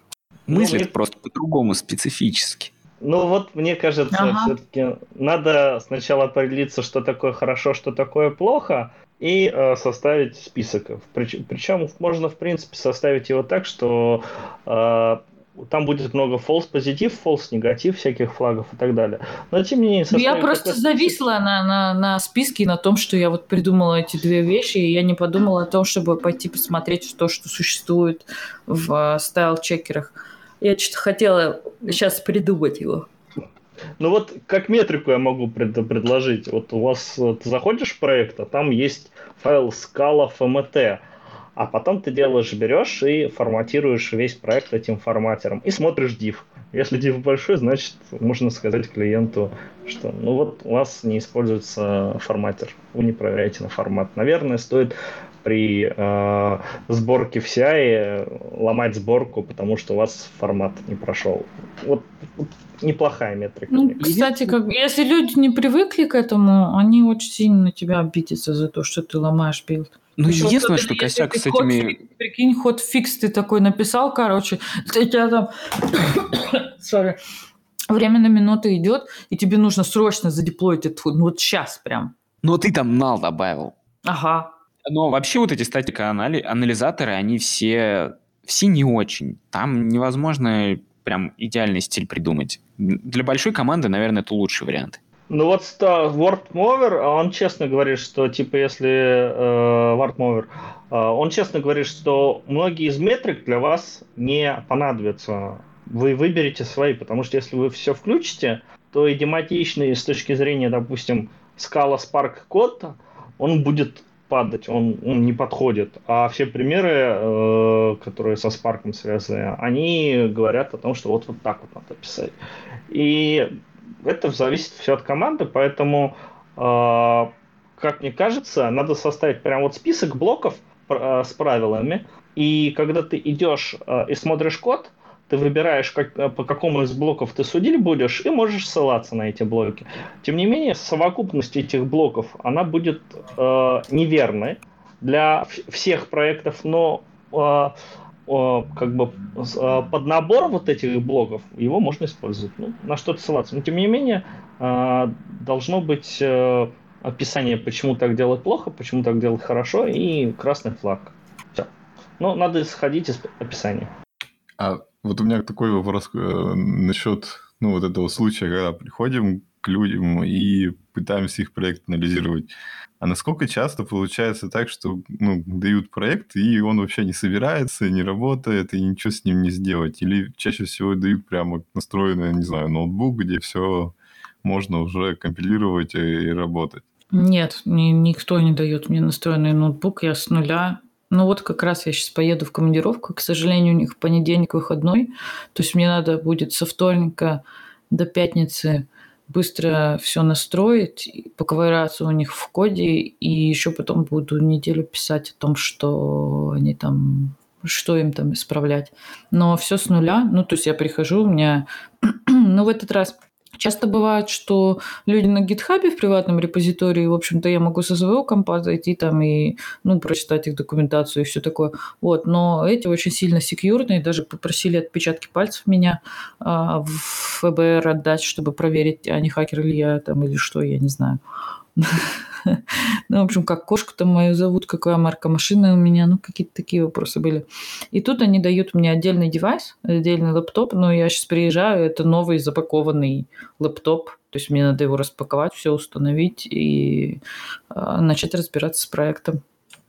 мыслит ну, просто по-другому, специфически. Ну вот, мне кажется, ага. все-таки надо сначала определиться, что такое хорошо, что такое плохо, и э, составить список. Прич, причем можно, в принципе, составить его так, что э, там будет много false позитив, false негатив, всяких флагов и так далее. Но тем не менее... Ну, я просто зависла на, на, на списке на том, что я вот придумала эти две вещи, и я не подумала о том, чтобы пойти посмотреть то, что существует в э, стайл-чекерах. Я что-то хотела сейчас придумать его. Ну вот как метрику я могу пред- предложить. Вот у вас ты заходишь в проект, а там есть файл scala fmt, а потом ты делаешь, берешь и форматируешь весь проект этим форматером и смотришь div. Если div большой, значит можно сказать клиенту, что ну вот у вас не используется форматер, вы не проверяете на формат. Наверное, стоит при э, сборке в CI ломать сборку, потому что у вас формат не прошел. Вот, вот неплохая метрика. Ну, кстати, как, если люди не привыкли к этому, они очень сильно на тебя обидятся за то, что ты ломаешь build. Ну, единственное, что косяк с этими... Hot, прикинь, hot fix ты такой написал, короче, у тебя там... Sorry. Время на минуту идет, и тебе нужно срочно задеплоить этот hot. Ну, вот сейчас прям. Но ты там нал добавил. Ага. Но вообще вот эти статика-анализаторы, они все, все не очень. Там невозможно прям идеальный стиль придумать. Для большой команды, наверное, это лучший вариант. Ну вот WordMover, он честно говорит, что типа если э, WordMover, э, он честно говорит, что многие из метрик для вас не понадобятся. Вы выберете свои, потому что если вы все включите, то идематичный с точки зрения, допустим, скала Spark код, он будет падать, он, он не подходит. А все примеры, э, которые со Spark связаны, они говорят о том, что вот, вот так вот надо писать. И это зависит все от команды, поэтому, э, как мне кажется, надо составить прям вот список блоков э, с правилами, и когда ты идешь э, и смотришь код, ты выбираешь, как, э, по какому из блоков ты судить будешь, и можешь ссылаться на эти блоки. Тем не менее, совокупность этих блоков, она будет э, неверной для всех проектов, но э, как бы а, под набор вот этих блоков его можно использовать. Ну, на что-то ссылаться. Но тем не менее, а, должно быть э, описание, почему так делать плохо, почему так делать хорошо, и красный флаг. Все. Но надо исходить из описания. А вот у меня такой вопрос э, насчет ну, вот этого случая, когда приходим к людям и пытаемся их проект анализировать. А насколько часто получается так, что ну, дают проект, и он вообще не собирается, не работает, и ничего с ним не сделать? Или чаще всего дают прямо настроенный, не знаю, ноутбук, где все можно уже компилировать и работать? Нет, ни, никто не дает мне настроенный ноутбук, я с нуля. Ну вот как раз я сейчас поеду в командировку, к сожалению, у них понедельник выходной, то есть мне надо будет со вторника до пятницы быстро все настроить, поковыряться у них в коде, и еще потом буду неделю писать о том, что они там что им там исправлять. Но все с нуля. Ну, то есть я прихожу, у меня... ну, в этот раз Часто бывает, что люди на гитхабе в приватном репозитории, в общем-то, я могу со своего компа зайти там и, ну, прочитать их документацию и все такое. Вот, но эти очень сильно секьюрные, даже попросили отпечатки пальцев меня а, в ФБР отдать, чтобы проверить, а не хакер ли я там или что, я не знаю. Ну, в общем, как кошку там мою зовут, какая марка машины у меня, ну, какие-то такие вопросы были. И тут они дают мне отдельный девайс, отдельный лэптоп, но я сейчас приезжаю, это новый запакованный лэптоп, то есть мне надо его распаковать, все установить и э, начать разбираться с проектом.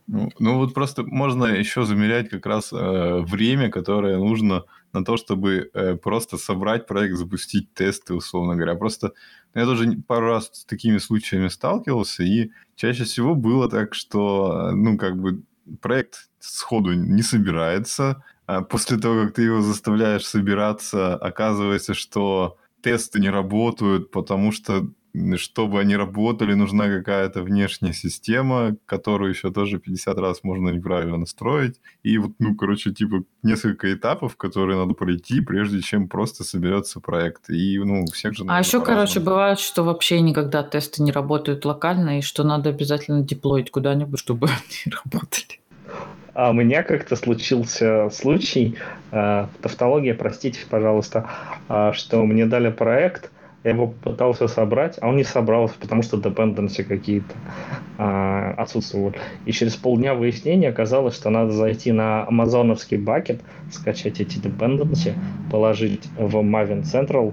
Ну, ну вот просто можно еще замерять как раз э, время, которое нужно на то, чтобы э, просто собрать проект, запустить тесты, условно говоря. Просто я тоже пару раз с такими случаями сталкивался, и чаще всего было так, что, ну, как бы проект сходу не собирается. А после того, как ты его заставляешь собираться, оказывается, что тесты не работают, потому что чтобы они работали, нужна какая-то внешняя система, которую еще тоже 50 раз можно неправильно настроить. И вот, ну, короче, типа несколько этапов, которые надо пройти, прежде чем просто соберется проект. И, ну, у всех же... А еще, короче, бывает, что вообще никогда тесты не работают локально, и что надо обязательно деплоить куда-нибудь, чтобы они работали. А у меня как-то случился случай, э, тавтология, простите, пожалуйста, э, что мне дали проект, я его пытался собрать, а он не собрался, потому что dependency какие-то а, отсутствовали. И через полдня выяснения оказалось, что надо зайти на амазоновский бакет, скачать эти dependency, положить в Maven Central,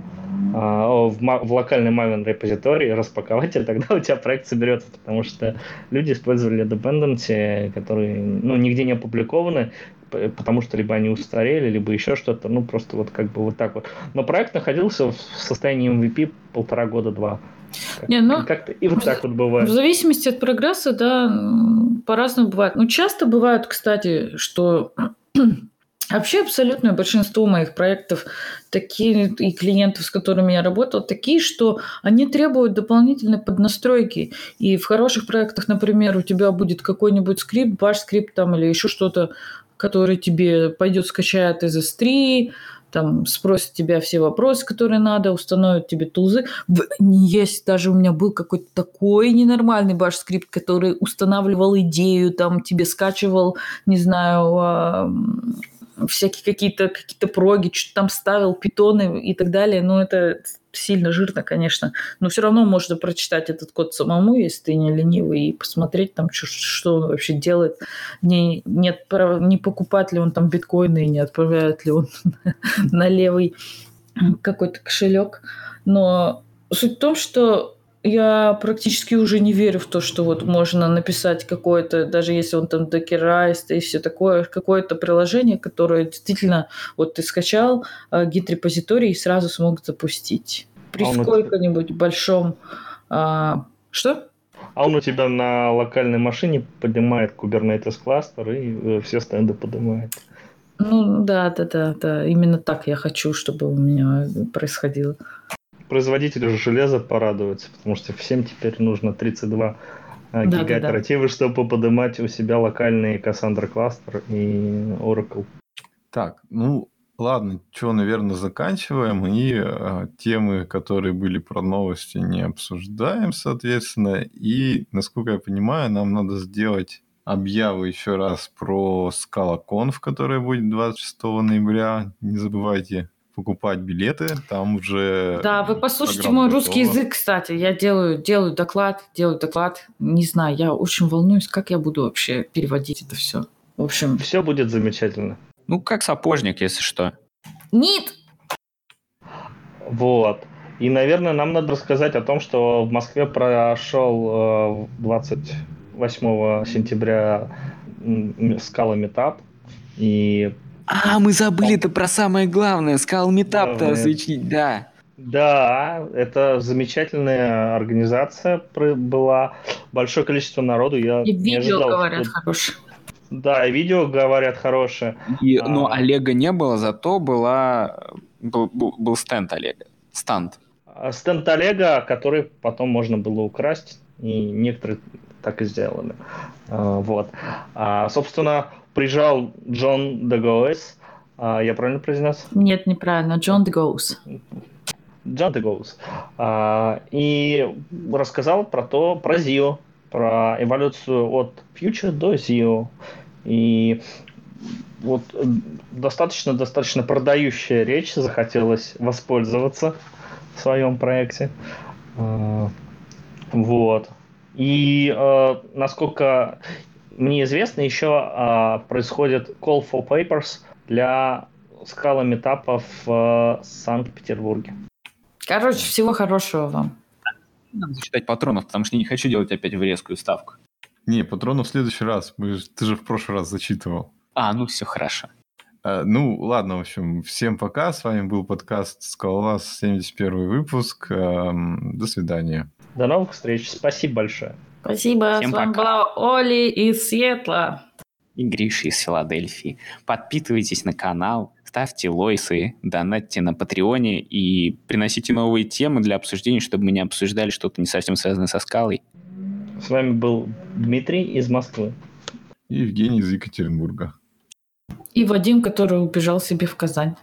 а, в, в локальный Maven репозиторий, распаковать, и тогда у тебя проект соберется, потому что люди использовали dependency, которые ну, нигде не опубликованы, потому что либо они устарели, либо еще что-то, ну просто вот как бы вот так вот. Но проект находился в состоянии MVP полтора года-два. Не, ну, как-то и вот так вот бывает. В зависимости от прогресса, да, по-разному бывает. Ну, часто бывает, кстати, что Вообще абсолютное большинство моих проектов такие и клиентов, с которыми я работал, такие, что они требуют дополнительной поднастройки. И в хороших проектах, например, у тебя будет какой-нибудь скрипт, ваш скрипт там или еще что-то, который тебе пойдет скачает из S3, там спросит тебя все вопросы, которые надо, установит тебе тулзы. Есть даже у меня был какой-то такой ненормальный баш скрипт, который устанавливал идею, там тебе скачивал, не знаю, всякие какие-то какие проги, что-то там ставил, питоны и так далее. Но это сильно жирно, конечно. Но все равно можно прочитать этот код самому, если ты не ленивый, и посмотреть там, что, что он вообще делает. Не, не, отправ... не покупать ли он там биткоины, не отправляет ли он на левый какой-то кошелек. Но суть в том, что я практически уже не верю в то, что вот можно написать какое-то, даже если он там докерайст и все такое, какое-то приложение, которое действительно вот ты скачал э, гид-репозиторий и сразу смог запустить. При а сколько-нибудь большом... А, что? А он у тебя на локальной машине поднимает Kubernetes кластер и э, все стенды поднимает. Ну да, да, да, да. Именно так я хочу, чтобы у меня происходило производителю железа порадуется, потому что всем теперь нужно 32 да, гигаоперативы, да, да. чтобы поднимать у себя локальный Cassandra кластер и Oracle. Так, ну ладно, что, наверное, заканчиваем. И э, темы, которые были про новости, не обсуждаем, соответственно. И, насколько я понимаю, нам надо сделать объяву еще раз про ScalaConf, которая будет 26 ноября. Не забывайте покупать билеты, там уже... Да, вы послушайте мой готова. русский язык, кстати. Я делаю, делаю доклад, делаю доклад. Не знаю, я очень волнуюсь, как я буду вообще переводить это все. В общем... Все будет замечательно. Ну, как сапожник, если что. Нет! Вот. И, наверное, нам надо рассказать о том, что в Москве прошел 28 э, сентября скала метап. И... А, мы забыли это про самое главное. Скал метап-то да, осветить, да. Да, это замечательная организация была. Большое количество народу. Я и видео ожидал, говорят что... хорошее. Да, и видео говорят хорошее. И, а... Но Олега не было, зато была был, был, был стенд Олега. Станд. А стенд Олега, который потом можно было украсть, и некоторые так и сделали. А, вот. А, собственно, приезжал Джон Дегоэс. А, я правильно произнес? Нет, неправильно. Джон Дегоус. Джон Дегоус. А, и рассказал про то, про ZIO, про эволюцию от Future до ZIO. И вот достаточно-достаточно продающая речь, захотелось воспользоваться в своем проекте. А, вот. И э, насколько мне известно, еще э, происходит call for papers для скала метапов в Санкт-Петербурге. Короче, всего хорошего вам. Надо зачитать патронов, потому что я не хочу делать опять врезкую ставку. Не, патронов в следующий раз. Ты же в прошлый раз зачитывал. А, ну все хорошо. А, ну, ладно, в общем, всем пока. С вами был подкаст «Скалолаз», 71 выпуск. До свидания. До новых встреч. Спасибо большое. Спасибо. Всем С вами пока. была Оли из Сиэтла. И Гриша из Филадельфии. Подписывайтесь на канал, ставьте лойсы, донатьте на Патреоне и приносите новые темы для обсуждения, чтобы мы не обсуждали что-то не совсем связанное со скалой. С вами был Дмитрий из Москвы. И Евгений из Екатеринбурга. И Вадим, который убежал себе в Казань.